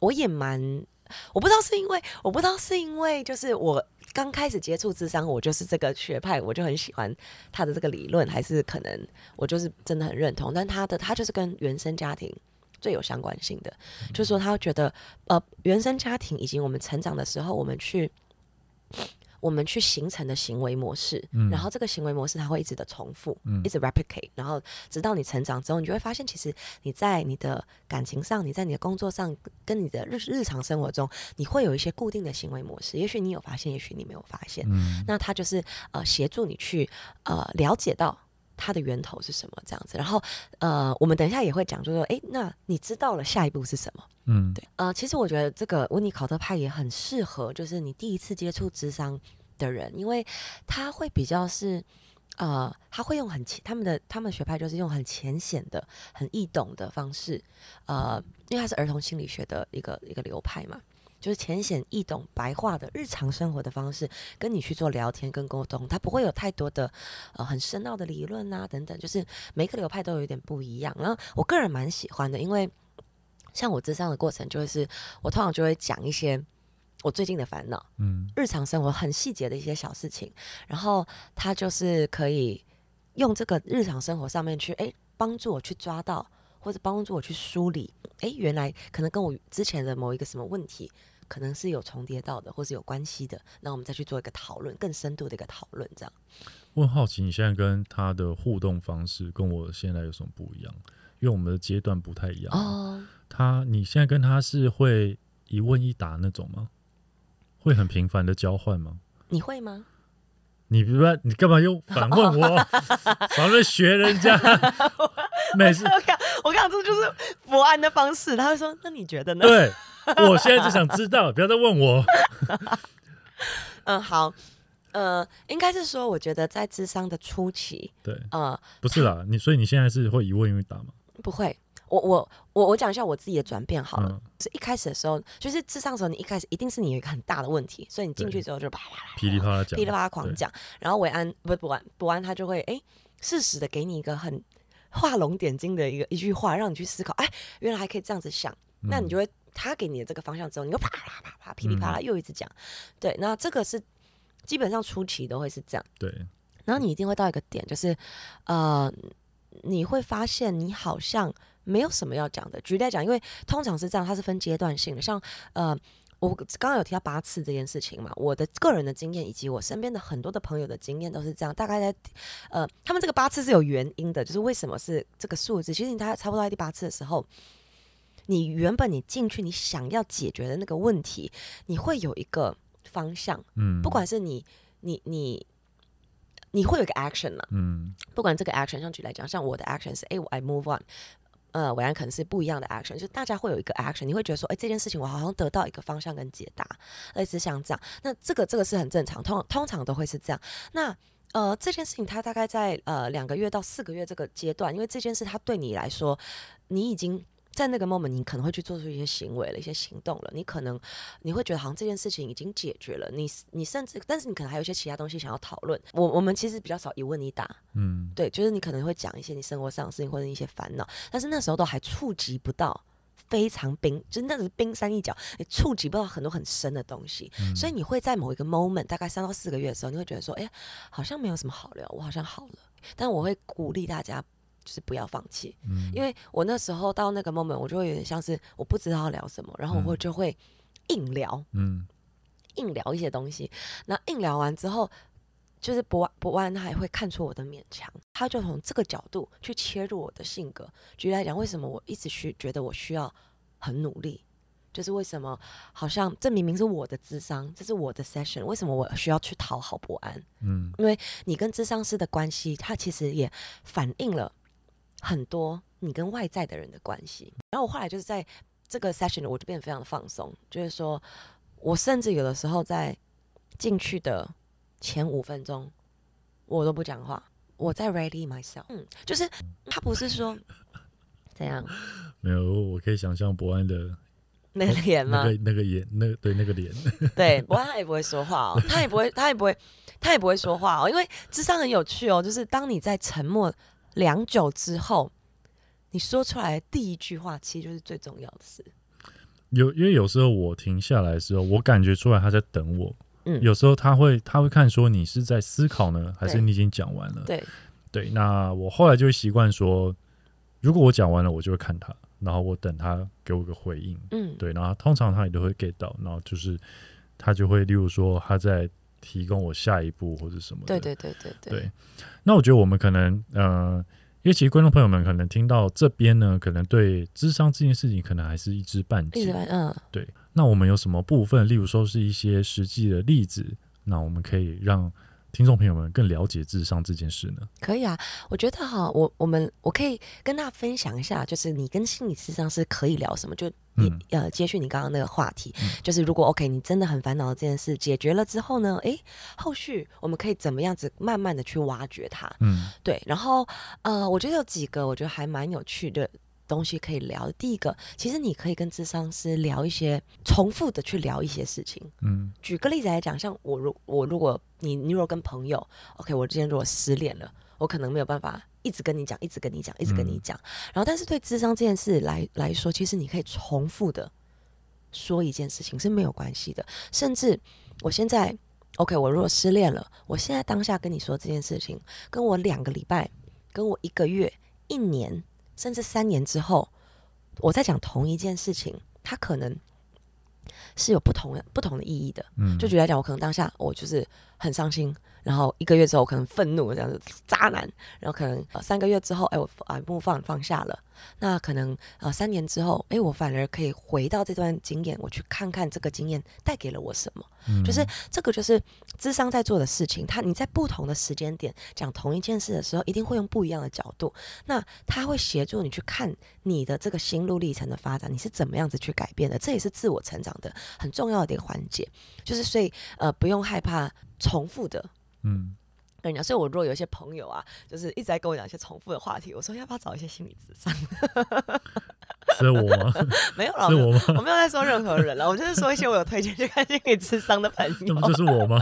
我也蛮，我不知道是因为我不知道是因为就是我刚开始接触智商，我就是这个学派，我就很喜欢他的这个理论，还是可能我就是真的很认同。但他的他就是跟原生家庭。最有相关性的，就是说，他会觉得，呃，原生家庭以及我们成长的时候，我们去我们去形成的行为模式，嗯然后这个行为模式它会一直的重复，嗯一直 replicate，然后直到你成长之后，你就会发现，其实你在你的感情上，你在你的工作上，跟你的日日常生活中，你会有一些固定的行为模式。也许你有发现，也许你没有发现。嗯那它就是呃协助你去呃了解到它的源头是什么这样子。然后呃，我们等一下也会讲，就是说，诶，那你知道了下一步是什么？嗯，对，呃，其实我觉得这个温尼考特派也很适合，就是你第一次接触智商的人，因为他会比较是，呃，他会用很浅，他们的他们学派就是用很浅显的、很易懂的方式，呃，因为他是儿童心理学的一个一个流派嘛。就是浅显易懂、白话的日常生活的方式，跟你去做聊天跟沟通，它不会有太多的呃很深奥的理论啊等等，就是每个流派都有一点不一样。然后我个人蛮喜欢的，因为像我智商的过程，就会是我通常就会讲一些我最近的烦恼，嗯日常生活很细节的一些小事情，然后他就是可以用这个日常生活上面去，哎，帮助我去抓到，或者帮助我去梳理，哎，原来可能跟我之前的某一个什么问题。可能是有重叠到的，或是有关系的，那我们再去做一个讨论，更深度的一个讨论，这样。我很好奇你现在跟他的互动方式跟我现在有什么不一样？因为我们的阶段不太一样。哦，他你现在跟他是会一问一答那种吗？会很频繁的交换吗？你会吗？你不要，你干嘛又反问我？[laughs] 少在学人家，[laughs] 每次我刚，我刚这就是博安的方式，他会说：“那你觉得呢？”对 [laughs] 我现在就想知道，不要再问我。[laughs] 嗯，好，呃，应该是说，我觉得在智商的初期，对，呃，不是啦，你所以你现在是会一问一答吗？不会，我我我我讲一下我自己的转变好了。嗯，是一开始的时候，就是智商的时候，你一开始一定是你有一个很大的问题，所以你进去之后就啪啪啪噼里啪啦讲，噼里啪啦狂讲，然后维安不不安不安他就会哎适时的给你一个很画龙点睛的一个一句话，让你去思考，哎，原来还可以这样子想，那你就会他给你的这个方向之后，你又啪啪啪啪噼里啪啦又一直讲，对，那这个是基本上初期都会是这样。对，然后你一定会到一个点，就是呃，你会发现你好像没有什么要讲的。举例来讲，因为通常是这样，它是分阶段性的。像呃，我刚刚有提到八次这件事情嘛，我的个人的经验以及我身边的很多的朋友的经验都是这样。大概在呃，他们这个八次是有原因的，就是为什么是这个数字？其实你大概差不多在第八次的时候。你原本你进去，你想要解决的那个问题，你会有一个方向，嗯，不管是你你你你会有一个 action 了，嗯不管这个 action，像举来讲，像我的 action 是，哎、我 I move on，呃，伟安可能是不一样的 action，就大家会有一个 action，你会觉得说，哎、这件事情我好像得到一个方向跟解答，类似像这样，那这个这个是很正常，通通常都会是这样。那呃，这件事情它大概在呃两个月到四个月这个阶段，因为这件事它对你来说，你已经。在那个 moment，你可能会去做出一些行为了，一些行动了。你可能你会觉得好像这件事情已经解决了，你你甚至，但是你可能还有一些其他东西想要讨论。我我们其实比较少一问一答，嗯对，就是你可能会讲一些你生活上的事情或者一些烦恼，但是那时候都还触及不到非常冰，就是那是冰山一角，你触及不到很多很深的东西，嗯所以你会在某一个 moment，大概三到四个月的时候，你会觉得说，哎、好像没有什么好聊，我好像好了。但我会鼓励大家。就是不要放弃，嗯因为我那时候到那个 moment，我就会有点像是我不知道要聊什么，然后我就会硬聊，嗯硬聊一些东西。那硬聊完之后，就是博安博安他也会看出我的勉强，他就从这个角度去切入我的性格。举例来讲，为什么我一直需觉得我需要很努力？就是为什么好像这明明是我的智商，这是我的 session，为什么我需要去讨好博安？嗯因为你跟智商师的关系，它其实也反映了很多你跟外在的人的关系。然后我后来就是在这个 session，我就变得非常的放松，就是说我甚至有的时候在进去的前五分钟，我都不讲话，我在 ready myself。嗯，就是他不是说 [laughs] 怎样没有，我可以想象博安的那个脸吗？那个那个眼，那个对那个脸，[laughs] 对，不过他也不会说话哦，他也不会，他也不会，他也不会说话哦，因为智商很有趣哦，就是当你在沉默良久之后，你说出来的第一句话，其实就是最重要的事。有因为有时候我停下来的时候，我感觉出来他在等我。嗯有时候他会他会看说你是在思考呢，还是你已经讲完了？对，对，那我后来就会习惯说，如果我讲完了，我就会看他，然后我等他给我个回应。嗯，对，然后通常他也都会 get 到，然后就是他就会，例如说他在提供我下一步或者什么的。对对对对对，对那我觉得我们可能呃，因为其实观众朋友们可能听到这边呢，可能对智商这件事情可能还是一知半解。嗯，对，那我们有什么部分，例如说是一些实际的例子，那我们可以让听众朋友们更了解智商这件事呢？可以啊。我觉得哈，我我们我可以跟大家分享一下，就是你跟心理智商是可以聊什么，就你、嗯呃接续你刚刚那个话题，嗯就是如果 OK，你真的很烦恼的这件事解决了之后呢，诶，后续我们可以怎么样子慢慢的去挖掘它。嗯对，然后呃，我觉得有几个我觉得还蛮有趣的东西可以聊。第一个，其实你可以跟智商师聊一些重复的去聊一些事情。嗯举个例子来讲，像我如我如果你你如果跟朋友，OK，我之前如果失恋了，我可能没有办法一直跟你讲，一直跟你讲，一直跟你嗯讲。然后，但是对智商这件事来来说，其实你可以重复的说一件事情是没有关系的，甚至我现在 OK，我如果失恋了，我现在当下跟你说这件事情，跟我两个礼拜，跟我一个月、一年，甚至三年之后，我在讲同一件事情，它可能是有不同的不同的意义的。嗯，就举例来讲，我可能当下我就是很伤心，然后一个月之后我可能愤怒这样子渣男，然后可能、呃、三个月之后，哎我啊不放放下了，那可能呃三年之后，哎我反而可以回到这段经验，我去看看这个经验带给了我什么，嗯。就是这个就是智商在做的事情，他你在不同的时间点讲同一件事的时候，一定会用不一样的角度，那他会协助你去看你的这个心路历程的发展，你是怎么样子去改变的，这也是自我成长的很重要的一个环节。就是所以呃不用害怕重复的嗯跟你讲。所以我如果有一些朋友啊，就是一直在跟我讲一些重复的话题，我说要不要找一些心理咨商？[laughs] 是我吗？没有了，[laughs] 是我吗？我没有在说任何人了，我就是说一些我有推荐去看心理咨商的朋友那不。就是我吗？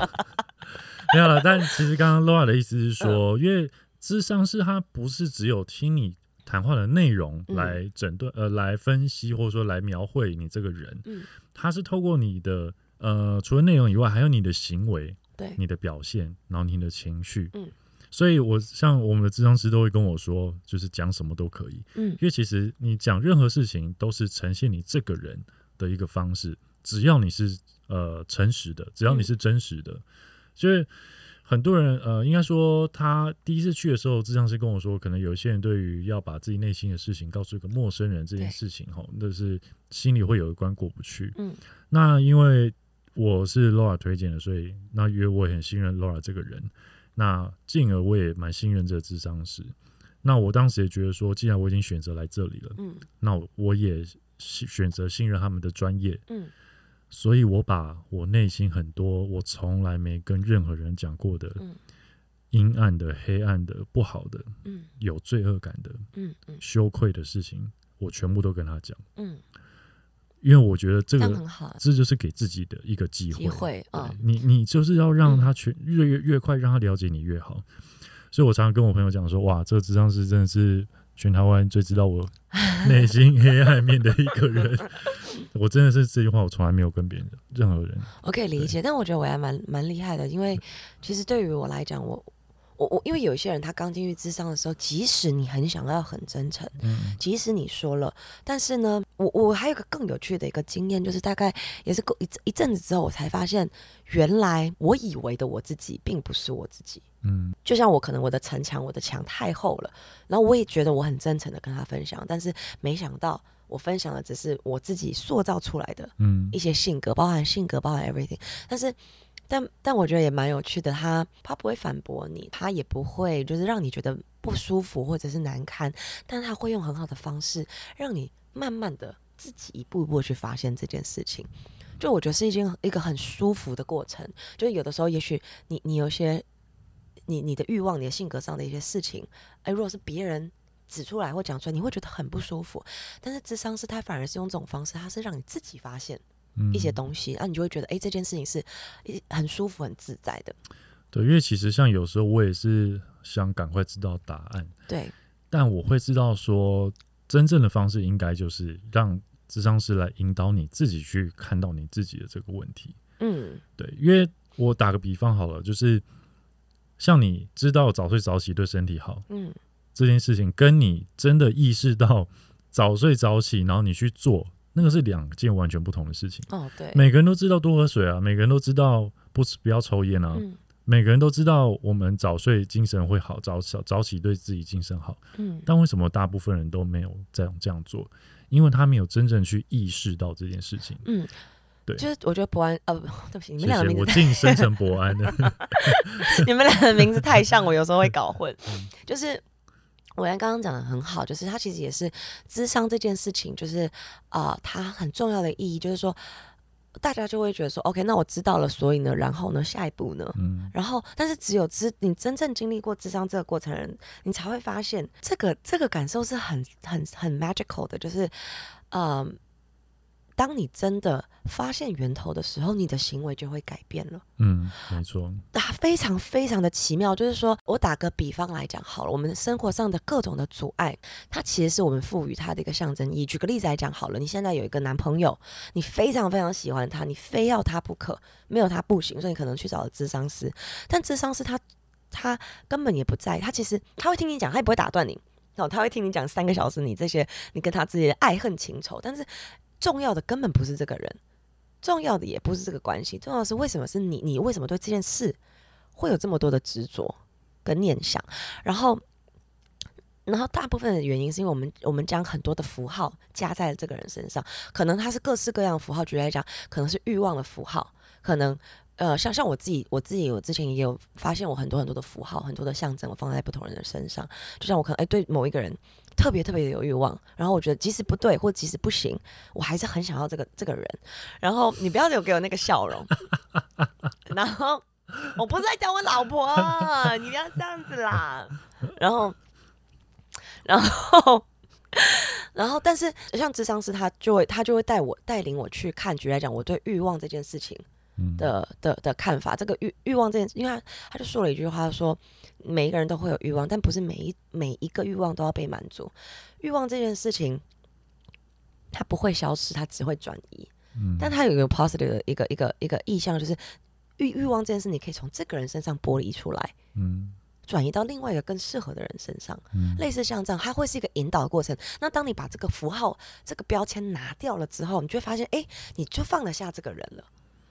[laughs] 没有了。但其实刚刚 Laura 的意思是说，因为智商是它不是只有听你谈话的内容嗯来诊断、呃来分析，或者说来描绘你这个人，嗯，它是透过你的呃除了内容以外，还有你的行为、对，你的表现，然后你的情绪，嗯。所以我像我们的智商师都会跟我说，就是讲什么都可以，嗯。因为其实你讲任何事情都是呈现你这个人的一个方式，只要你是呃诚实的，只要你是真实的，所以很多人呃，应该说他第一次去的时候，智商师跟我说，可能有些人对于要把自己内心的事情告诉一个陌生人这件事情，哈，那是心里会有一关过不去。嗯。那因为我是 Laura 推荐的，所以那因为我也很信任 Laura 这个人，那进而我也蛮信任这个智商师。那我当时也觉得说，既然我已经选择来这里了，嗯。那我也选择信任他们的专业，嗯。所以我把我内心很多我从来没跟任何人讲过的嗯。阴暗的、黑暗的、不好的、嗯。有罪恶感的、嗯嗯。羞愧的事情，我全部都跟他讲，嗯，因为我觉得这个很好啊，这就是给自己的一个机会。机会对啊，你你就是要让他全越越越快让他了解你越好。所以我常常跟我朋友讲说，哇，这个智商师真的是全台湾最知道我内心黑暗面的一个人。[laughs] 我真的是这句话，我从来没有跟别人任何人。我可以理解，但我觉得我还蛮蛮厉害的，因为其实对于我来讲，我我我，因为有一些人他刚进去智商的时候，即使你很想要很真诚，嗯即使你说了，但是呢，我我还有一个更有趣的一个经验，就是大概也是过一一阵子之后，我才发现，原来我以为的我自己并不是我自己。嗯就像我可能我的城墙，我的墙太厚了，然后我也觉得我很真诚的跟他分享，但是没想到我分享的只是我自己塑造出来的嗯一些性格，包含性格，包含 everything。但是，但但我觉得也蛮有趣的，他他不会反驳你，他也不会就是让你觉得不舒服或者是难堪，但他会用很好的方式让你慢慢的自己一步一步去发现这件事情。就我觉得是一件一个很舒服的过程。就是有的时候，也许你你有些你你的欲望、你的性格上的一些事情，哎，如果是别人指出来或讲出来，你会觉得很不舒服。但是智商是他反而是用这种方式，他是让你自己发现。嗯一些东西，那、你就会觉得，哎、这件事情是一很舒服、很自在的。对，因为其实像有时候我也是想赶快知道答案，对，但我会知道说，真正的方式应该就是让智商师来引导你自己去看到你自己的这个问题。嗯。对，因为我打个比方好了，就是像你知道早睡早起对身体好嗯。这件事情，跟你真的意识到早睡早起，然后你去做，那个是两件完全不同的事情。哦，对，每个人都知道多喝水啊，每个人都知道不吃不要抽烟啊，嗯每个人都知道我们早睡精神会好，早早早起对自己精神好。嗯但为什么大部分人都没有这样这样做？因为他没有真正去意识到这件事情。嗯，对就是我觉得博安，呃，不对不起，你谢们两个名字晋升成博安的。[laughs] 你们两个名字太像，我有时候会搞混。嗯就是我刚刚讲的很好，就是它其实也是智商这件事情，就是啊、呃它很重要的意义，就是说大家就会觉得说，OK，那我知道了，所以呢，然后呢，下一步呢？嗯然后，但是只有知你真正经历过智商这个过程的人，你才会发现这个这个感受是很很很 magical 的，就是，嗯，当你真的发现源头的时候，你的行为就会改变了。嗯，没错。它非常非常的奇妙，就是说我打个比方来讲好了，我们生活上的各种的阻碍，它其实是我们赋予它的一个象征意义。举个例子来讲好了，你现在有一个男朋友，你非常非常喜欢他，你非要他不可，没有他不行，所以你可能去找了智商师，但智商师他他根本也不在意，他其实他会听你讲，他也不会打断你。哦，他会听你讲三个小时，你这些你跟他之间的爱恨情仇，但是重要的根本不是这个人，重要的也不是这个关系，重要的是为什么是你，你为什么对这件事会有这么多的执着跟念想，然后。然后大部分的原因是因为我们我们将很多的符号加在了这个人身上，可能它是各式各样的符号。举例来讲，可能是欲望的符号，可能呃像像我自己，我自己我之前也有发现，我很多很多的符号，很多的象征，我放在不同人的身上。就像我可能哎对某一个人特别特别的有欲望，然后我觉得即使不对或即使不行，我还是很想要这个这个人。然后你不要有给我那个笑容，[laughs] 然后我不是在讲我老婆，你不要这样子啦。然后，然后。然后，但是像智商师，他就会他就会带我带领我去看，举例来讲，我对欲望这件事情的的的看法。这个欲欲望这件事，因为他他就说了一句话，他说每一个人都会有欲望，但不是每一每一个欲望都要被满足。欲望这件事情，它不会消失，它只会转移。嗯但它有一个 positive 的一个一个一个意向，就是欲欲望这件事，你可以从这个人身上剥离出来，嗯转移到另外一个更适合的人身上。嗯类似像这样，它会是一个引导的过程。那当你把这个符号、这个标签拿掉了之后，你就会发现，哎，你就放得下这个人了，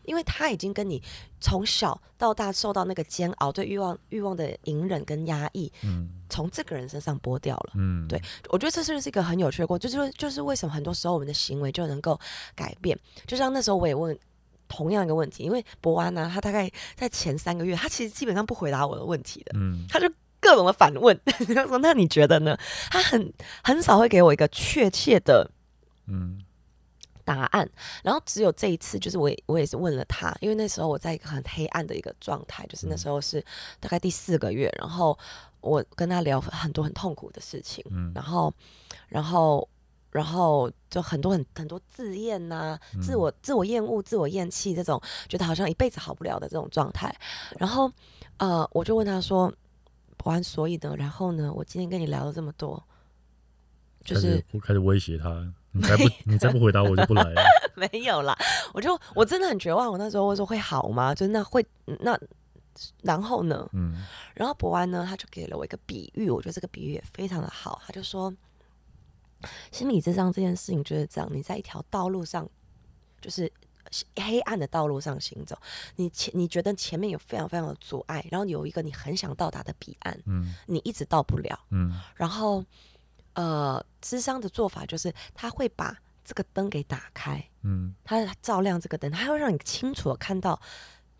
因为他已经跟你从小到大受到那个煎熬、对欲望、欲望的隐忍跟压抑，嗯从这个人身上剥掉了。嗯，对我觉得这是是一个很有趣的过程，就是就是为什么很多时候我们的行为就能够改变。就像那时候我也问同样一个问题，因为博安呢，他大概在前三个月，他其实基本上不回答我的问题的，嗯他就各种的反问，[laughs] 他说：“那你觉得呢？”他很很少会给我一个确切的嗯答案，然后只有这一次，就是我也我也是问了他，因为那时候我在一个很黑暗的一个状态，就是那时候是大概第四个月，然后我跟他聊很多很痛苦的事情，嗯然后，然后，然后就很多很很多自厌呐、嗯自我自我厌恶、自我厌弃这种，觉得好像一辈子好不了的这种状态。然后，呃，我就问他说：“完，所以呢？然后呢？我今天跟你聊了这么多，就开是始我开始威胁他，你再不 [laughs] 你再不回答我就不来了。[laughs] 没有啦。我就我真的很绝望。我那时候我说会好吗？就是那会那然后呢？嗯然后博安呢，他就给了我一个比喻，我觉得这个比喻也非常的好。他就说，心理智障这件事情就是这样，你在一条道路上，就是黑暗的道路上行走，你前你觉得前面有非常非常的阻碍，然后有一个你很想到达的彼岸，嗯你一直到不了。嗯然后，呃，智商的做法就是他会把这个灯给打开，嗯他照亮这个灯，他会让你清楚的看到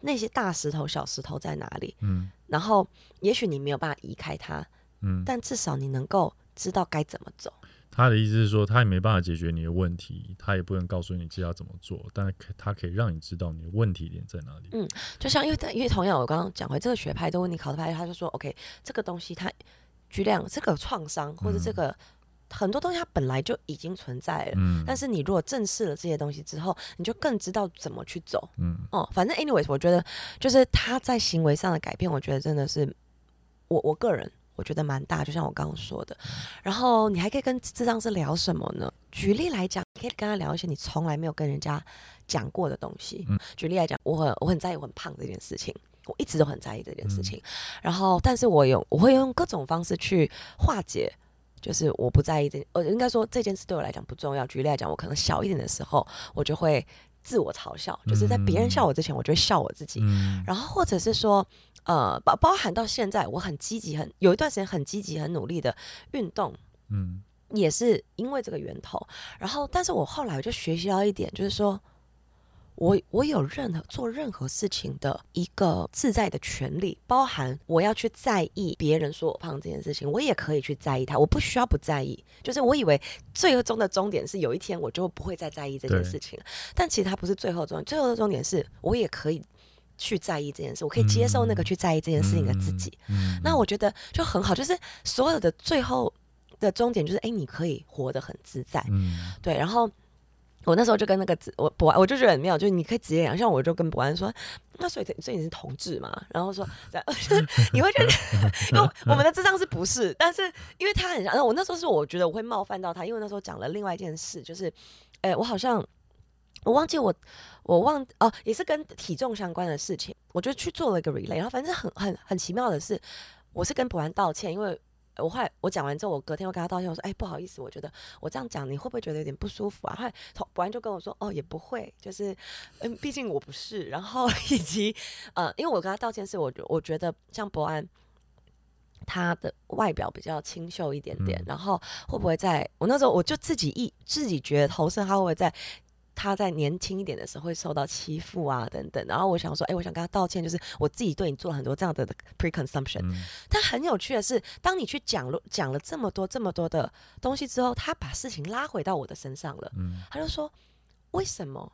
那些大石头、小石头在哪里。嗯然后，也许你没有办法移开它，嗯，但至少你能够知道该怎么走。他的意思是说，他也没办法解决你的问题，他也不能告诉你接下来怎么做，但可他可以让你知道你的问题点在哪里。嗯就像因为因为同样我刚刚讲回这个学派的问题考的派，他就说 OK，这个东西它举量这个创伤或者这个、很多东西它本来就已经存在了。嗯，但是你如果正视了这些东西之后，你就更知道怎么去走。嗯哦，反正 anyways，我觉得就是他在行为上的改变，我觉得真的是我我个人我觉得蛮大，就像我刚刚说的。然后你还可以跟智障是聊什么呢？举例来讲，你可以跟他聊一些你从来没有跟人家讲过的东西。嗯举例来讲，我很我很在意我很胖这件事情。我一直都很在意这件事情，然后，但是我有我会用各种方式去化解，就是我不在意这，呃，应该说这件事对我来讲不重要。举例来讲，我可能小一点的时候，我就会自我嘲笑，就是在别人笑我之前，我就会笑我自己。嗯然后或者是说，呃，包包含到现在，我很积极，很有一段时间很积极、很努力的运动，嗯也是因为这个源头。然后，但是我后来我就学习到一点，就是说我我有任何做任何事情的一个自在的权利，包含我要去在意别人说我胖这件事情，我也可以去在意他，我不需要不在意。就是我以为最终的终点是有一天我就不会再在意这件事情了，但其实它不是最后终点，最后的终点是我也可以去在意这件事，我可以接受那个嗯去在意这件事情的自己。嗯，那我觉得就很好，就是所有的最后的终点就是，哎，你可以活得很自在，嗯对。然后我那时候就跟那个我博安，我就觉得很妙，就是你可以直接讲，像我就跟博安说，那所以所以你是同志嘛？然后说这样，[laughs] 你会觉得，因为我们的智商是不是？但是因为他很像，我那时候是我觉得我会冒犯到他，因为那时候讲了另外一件事，就是，哎，我好像。我忘记我，我忘哦，也是跟体重相关的事情，我就去做了一个 relay，然后反正很很很奇妙的是，我是跟博安道歉，因为我后来我讲完之后，我隔天又跟他道歉，我说，哎，不好意思，我觉得我这样讲你会不会觉得有点不舒服啊？后来同博安就跟我说，哦，也不会，就是嗯，毕竟我不是，然后 [laughs] 以及呃，因为我跟他道歉是我我觉得像博安。他的外表比较清秀一点点，嗯然后会不会在我那时候我就自己一自己觉得投射他会不会在他在年轻一点的时候会受到欺负啊等等，然后我想说，哎、我想跟他道歉，就是我自己对你做了很多这样的 preconsumption，、嗯但很有趣的是，当你去讲了讲了这么多这么多的东西之后，他把事情拉回到我的身上了。嗯他就说：“为什么？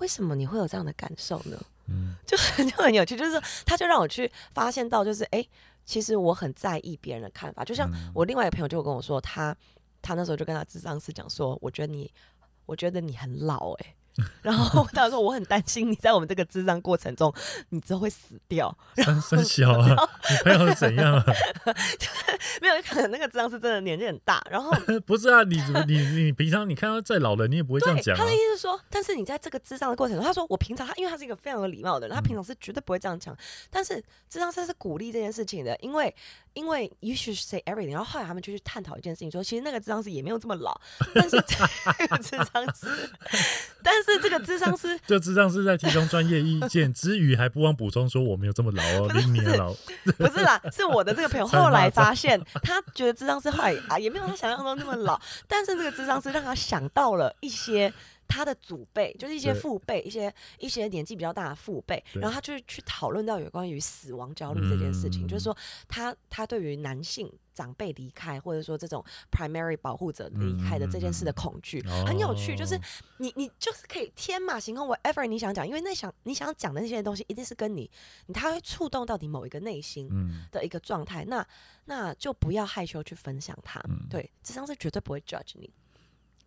为什么你会有这样的感受呢？”嗯 [laughs] 就很就很有趣，就是说，他就让我去发现到，就是哎、诶其实我很在意别人的看法。就像嗯我另外一个朋友就跟我说，他他那时候就跟他智商师讲说，我觉得你，我觉得你很老哎、[laughs] 然后他说我很担心你在我们这个智障过程中，你之后会死掉。[laughs] 三三小啊，你朋友是怎样啊？[laughs] 没有，可能那个智障是真的年纪很大，然后不是啊，你你你平常你看到再老了，你也不会这样讲啊他的意。思是说，但是你在这个智障的过程中，他说我平常他因为他是一个非常有礼貌的人，他平常是绝对不会这样讲。但是智障师是鼓励这件事情的，因为因为 you should say everything。然后后来他们就去探讨一件事情，说其实那个智商师也没有这么老，但是这个智商师，[laughs] 但是这个智商师这智商是在提供专业意见之余，还不忘补充说我没有这么老哦，[laughs] 不是比你老。不是啦，是我的这个朋友 [laughs] 后来发现，他觉得智商师后来啊也没有他想象中那么老，但是这个智商师让他想到了一些他的祖辈，就是一些父辈，一些一些年纪比较大的父辈，然后他就去讨论到有关于死亡焦虑这件事情，嗯就是说他他对于男性长辈离开，或者说这种 primary 保护者离开的这件事的恐惧，很有趣，就是哦你你就是可以天马行空，whatever 你想讲，因为那想你想讲的那些东西，一定是跟你，你它会触动到你某一个内心嗯。的一个状态，那那就不要害羞去分享它。嗯。对，智商是绝对不会 judge 你。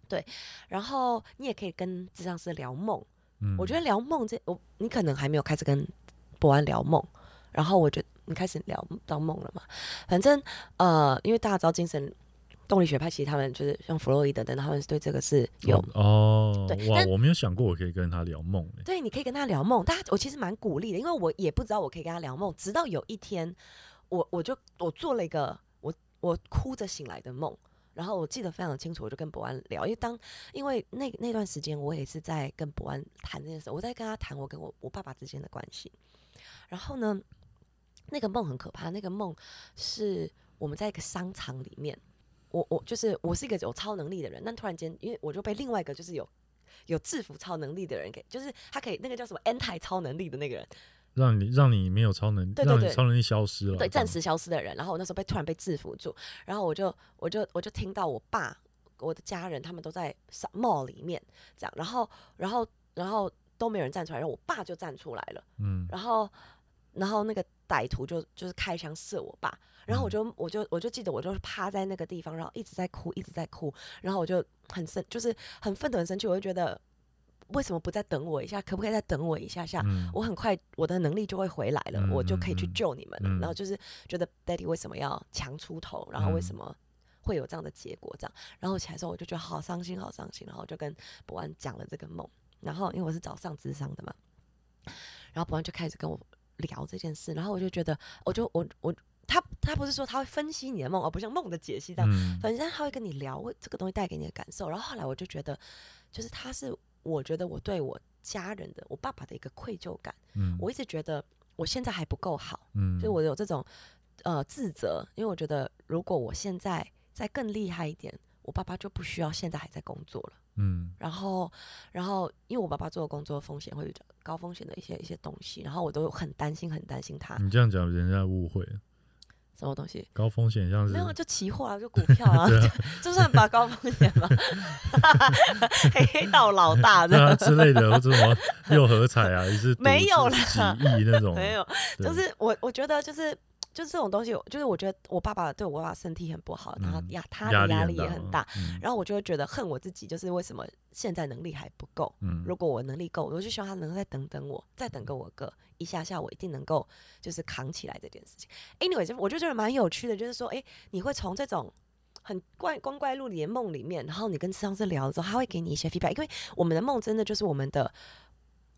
对，然后你也可以跟智商师聊梦。嗯，我觉得聊梦这，我你可能还没有开始跟博安聊梦，然后我觉得你开始聊到梦了嘛。反正呃，因为大家知道精神动力学派，其实他们就是像弗洛伊德等，他们对这个是有哦但我没有想过我可以跟他聊梦欸对，你可以跟他聊梦，大家我其实蛮鼓励的，因为我也不知道我可以跟他聊梦，直到有一天，我我就我做了一个我我哭着醒来的梦，然后我记得非常清楚，我就跟伯安聊，因为当因为那那段时间我也是在跟伯安谈这件事，我在跟他谈我跟我我爸爸之间的关系，然后呢，那个梦很可怕，那个梦是我们在一个商场里面。我我就是我是一个有超能力的人，但突然间，因为我就被另外一个就是有有制服超能力的人给，就是他可以那个叫什么 anti 超能力的那个人，让你让你没有超能，对对对让你超能力消失了，对，暂时消失的人。然后我那时候被突然被制服住，然后我就我就我就听到我爸、我的家人他们都在上 mall 里面这样，然后然后然后都没有人站出来，然后我爸就站出来了，嗯。然后然后那个歹徒就就是开枪射我爸，然后我嗯。就我就我就记得我就是趴在那个地方，然后一直在哭，一直在哭，然后我就很生，就是很愤怒很生气，我就觉得为什么不再等我一下？可不可以再等我一下下？嗯我很快我的能力就会回来了，嗯我就可以去嗯救你们了。嗯然后就是觉得 Daddy 为什么要强出头，然后为什嗯么会有这样的结果？这样，然后起来之后我就觉得好伤心，好伤心，然后我就跟博安讲了这个梦。然后因为我是早上智商的嘛，然后博安就开始跟我聊这件事，然后我就觉得，我就我我他他不是说他会分析你的梦，而不像梦的解析这样，嗯反正他会跟你聊这个东西带给你的感受。然后后来我就觉得，就是他是我觉得我对我家人的我爸爸的一个愧疚感。嗯。我一直觉得我现在还不够好，嗯，所以我有这种呃自责，因为我觉得如果我现在再更厉害一点，我爸爸就不需要现在还在工作了。嗯。然后，然后因为我爸爸做的工作风险会比较高风险的一些一些东西，然后我都很担心，很担心他你这样讲人家误会了，什么东西。高风险像是没有，就期货啊，就股 [laughs] 票啊，就算把高风险嘛，[laughs] 黑道老大对啊之类的，或者什么六合彩啊，也是没有几啦几亿那种，[laughs] 没有，就是我我觉得就是就是这种东西，就是我觉得我爸爸对我爸爸身体很不好，然后嗯压他的压力也很大，，嗯然后我就会觉得恨我自己，就是为什么现在能力还不够。嗯如果我能力够，我就希望他能够再等等我，再等个我个一下下，我一定能够就是扛起来这件事情。Anyway，就我就觉得蛮有趣的，就是说，哎、你会从这种很怪光怪陆离的梦里面，然后你跟智商师聊的时候，他会给你一些 feedback，因为我们的梦真的就是我们的，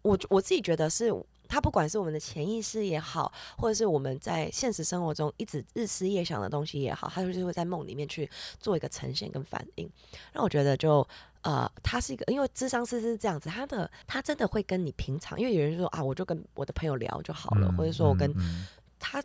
我我自己觉得是。它不管是我们的潜意识也好，或者是我们在现实生活中一直日思夜想的东西也好，它就是会在梦里面去做一个呈现跟反应。那我觉得就呃，他是一个，因为智商师是这样子，他的他真的会跟你平常，因为有人说啊，我就跟我的朋友聊就好了，嗯或者说我跟、嗯他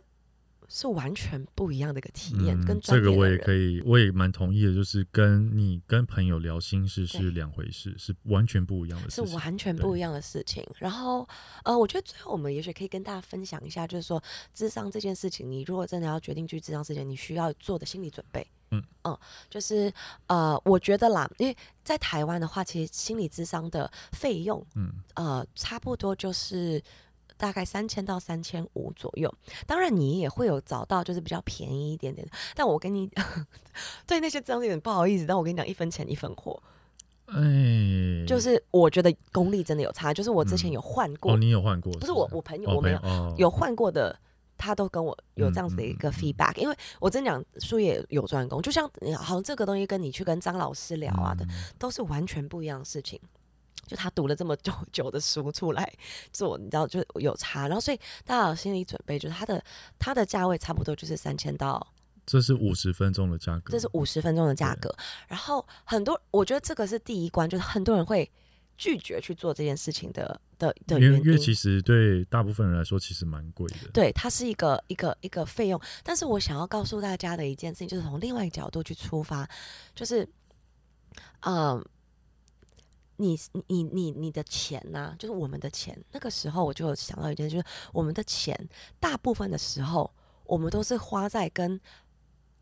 是完全不一样的一个体验，嗯跟专这个我也。可以，我也蛮同意的，就是跟你跟朋友聊心事是两回事，是完全不一样的是事情。完全不一样的事情。然后，呃，我觉得最后我们也许可以跟大家分享一下，就是说智商这件事情，你如果真的要决定去智商之前，你需要做的心理准备。嗯就是呃，我觉得啦，因为在台湾的话，其实心理智商的费用，嗯呃，差不多就是大概三千到三千五左右。当然，你也会有找到就是比较便宜一点点的。但我跟你 [laughs] 对那些真的有点不好意思，但我跟你讲，一分钱一分货，哎，就是我觉得功力真的有差。就是我之前嗯有换过，哦，你有换过？不是我我朋友、哦我没有哦有换过的。他都跟我有这样子的一个 feedback，、因为我真讲术业有专攻，就像好像这个东西跟你去跟张老师聊啊的，嗯都是完全不一样的事情。就他读了这么久 [laughs] 久的书出来做，你知道就有差，然后所以大家有心理准备，就是他的他的价位差不多就是三千到，这是五十分钟的价格，这是五十分钟的价格。然后很多，我觉得这个是第一关，就是很多人会拒绝去做这件事情的的的原因。因为因为其实对大部分人来说其实蛮贵的。对，它是一个一个一个费用，但是我想要告诉大家的一件事情，就是从另外一个角度去出发，就是，嗯、你你你你的钱呐、就是我们的钱。那个时候我就有想到一件事，就是我们的钱大部分的时候，我们都是花在跟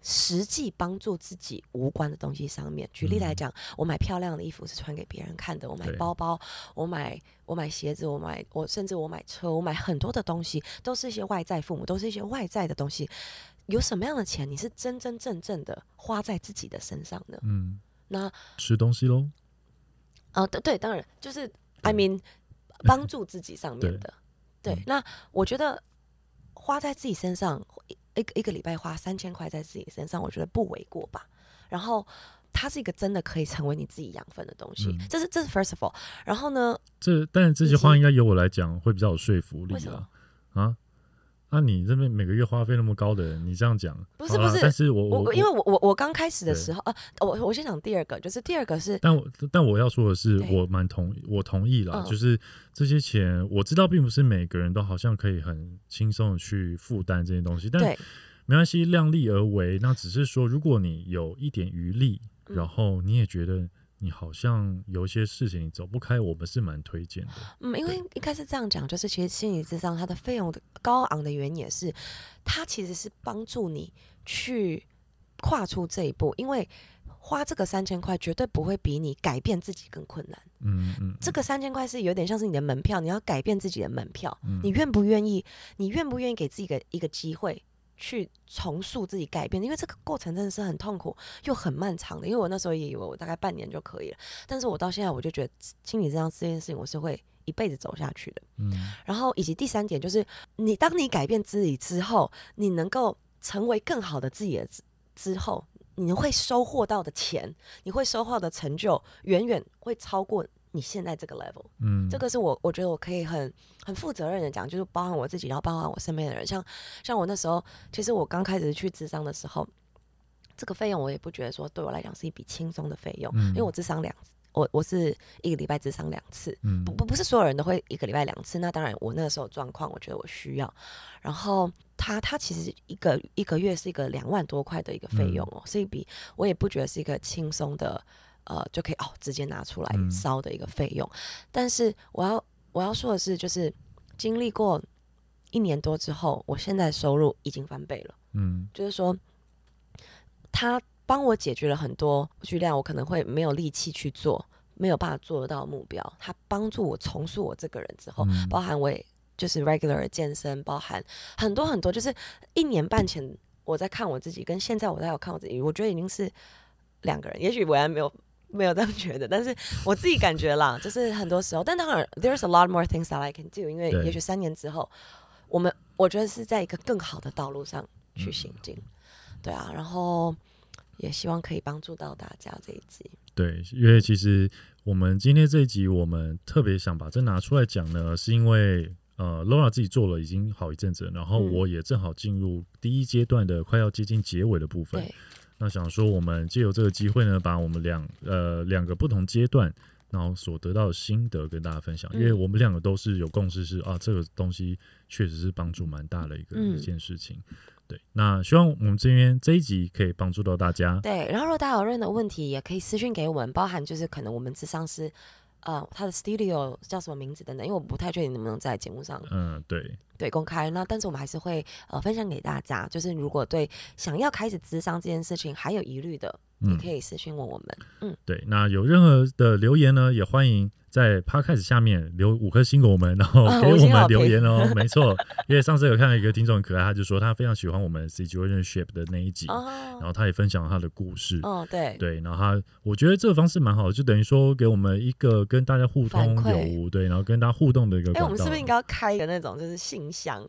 实际帮助自己无关的东西上面。举例来嗯讲，我买漂亮的衣服是穿给别人看的，我买包包，我买我买鞋子，我买我甚至我买车，我买很多的东西，都是一些外在父母，都是一些外在的东西。有什么样的钱你是真真正正的花在自己的身上的？嗯，那吃东西喽，啊，对对，当然就是 I mean [laughs] 帮助自己上面的。对嗯，那我觉得花在自己身上，一一个一个礼拜花三千块在自己身上，我觉得不为过吧。然后它是一个真的可以成为你自己养分的东西，嗯这是这是 first of all。然后呢，这但是这些话应该由我来讲会比较有说服力为什啊那、你这边每个月花费那么高的人，你这样讲不是不是但是我我因为我我我刚开始的时候，呃，我我先讲第二个，就是第二个是但我但我要说的是，我蛮同我同意啦，嗯就是这些钱我知道，并不是每个人都好像可以很轻松的去负担这些东西，但没关系，量力而为。那只是说，如果你有一点余力，嗯然后你也觉得你好像有一些事情你走不开，我们是蛮推荐的。嗯，因为应该是这样讲，就是其实心理智商它的费用的高昂的原因也是，它其实是帮助你去跨出这一步，因为花这个三千块绝对不会比你改变自己更困难。嗯嗯，这个三千块是有点像是你的门票，你要改变自己的门票，嗯你愿不愿意？你愿不愿意给自己一个一个机会？去重塑自己改变，因为这个过程真的是很痛苦又很漫长的。因为我那时候也以为我大概半年就可以了，但是我到现在我就觉得心理这样这件事情我是会一辈子走下去的。嗯然后以及第三点就是，你当你改变自己之后，你能够成为更好的自己的之之后，你会收获到的钱，你会收获的成就，远远会超过你现在这个 level。嗯，这个是我我觉得我可以很很负责任的讲，就是包含我自己，然后包含我身边的人，像像我那时候，其实我刚开始去智商的时候，这个费用我也不觉得说对我来讲是一笔轻松的费用，嗯。因为我智商两，我我是一个礼拜智商两次，嗯。不不不是所有人都会一个礼拜两次，那当然我那个时候状况，我觉得我需要。然后他他其实一个一个月是一个两万多块的一个费用哦，是一笔我也不觉得是一个轻松的呃就可以哦直接拿出来嗯烧的一个费用。但是我要我要说的是，就是经历过一年多之后，我现在收入已经翻倍了，嗯就是说他帮我解决了很多巨量我可能会没有力气去做。没有办法做得到目标，他帮助我重塑我这个人之后，嗯包含我也就是 regular 健身，包含很多很多，就是一年半前我在看我自己，跟现在我在有看我自己，我觉得已经是两个人。也许我还没有没有这样觉得，但是我自己感觉啦，[laughs] 就是很多时候，但当然 there's a lot more things that I can do，因为也许三年之后，我们我觉得是在一个更好的道路上去行进，对啊，然后也希望可以帮助到大家这一集。对，因为其实我们今天这一集，我们特别想把这拿出来讲呢，是因为呃，Laura 自己做了已经好一阵子，然后嗯。我也正好进入第一阶段的快要接近结尾的部分。对，那想说，我们借由这个机会呢，把我们两呃两个不同阶段，然后所得到的心得跟大家分享，因为嗯我们两个都是有共识是啊，这个东西确实是帮助蛮大的一个、嗯一件事情。对，那希望我们这边这一集可以帮助到大家。对，然后如果大家有任何问题，也可以私讯给我们，包含就是可能我们智商师，呃，他的 studio 叫什么名字等等，因为我不太确定能不能在节目上嗯，对，对公开。那但是我们还是会呃分享给大家，就是如果对想要开始咨商这件事情还有疑虑的，也嗯可以私信问我们。嗯，对，那有任何的留言呢，也欢迎在 Podcast 下面留五颗星给我们，然后啊给我们留言哦。[laughs] 没错，因为上次有看到一个听众很可爱，他就说他非常喜欢我们 Situationship 的那一集，然哦，后他也分享了他的故事。哦，对，对，然后他，我觉得这个方式蛮好的，就等于说给我们一个跟大家互通有无，对，然后跟大家互动的一个哎。我们是不是应该要开一个那种就是信箱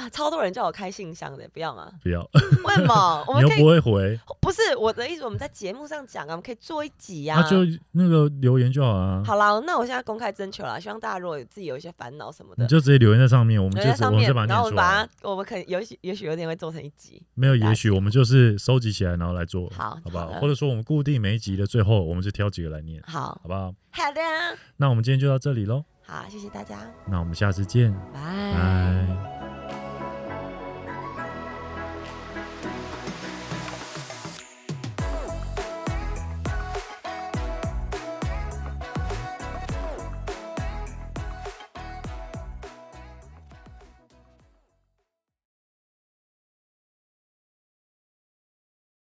啊？超多人叫我开信箱的，不要吗？不要？[laughs] 为什么？[laughs] 我们又不会回，[laughs] 不是我的意思，我们在节目上讲啊，我们可以做一集呀、那就那个留言就好啊。好啦，那我现在公开征求了，希望大家如果有自己有一些烦恼什么的，你就直接留言在上面，我们就留在上面然后我们。把它，我们可能也许也许有点会做成一集。没有，也许我们就是收集起来，然后来做，好好不好好？或者说我们固定每一集的最后，我们就挑几个来念，好好不好？好的，那我们今天就到这里喽，好，谢谢大家，那我们下次见，拜。拜。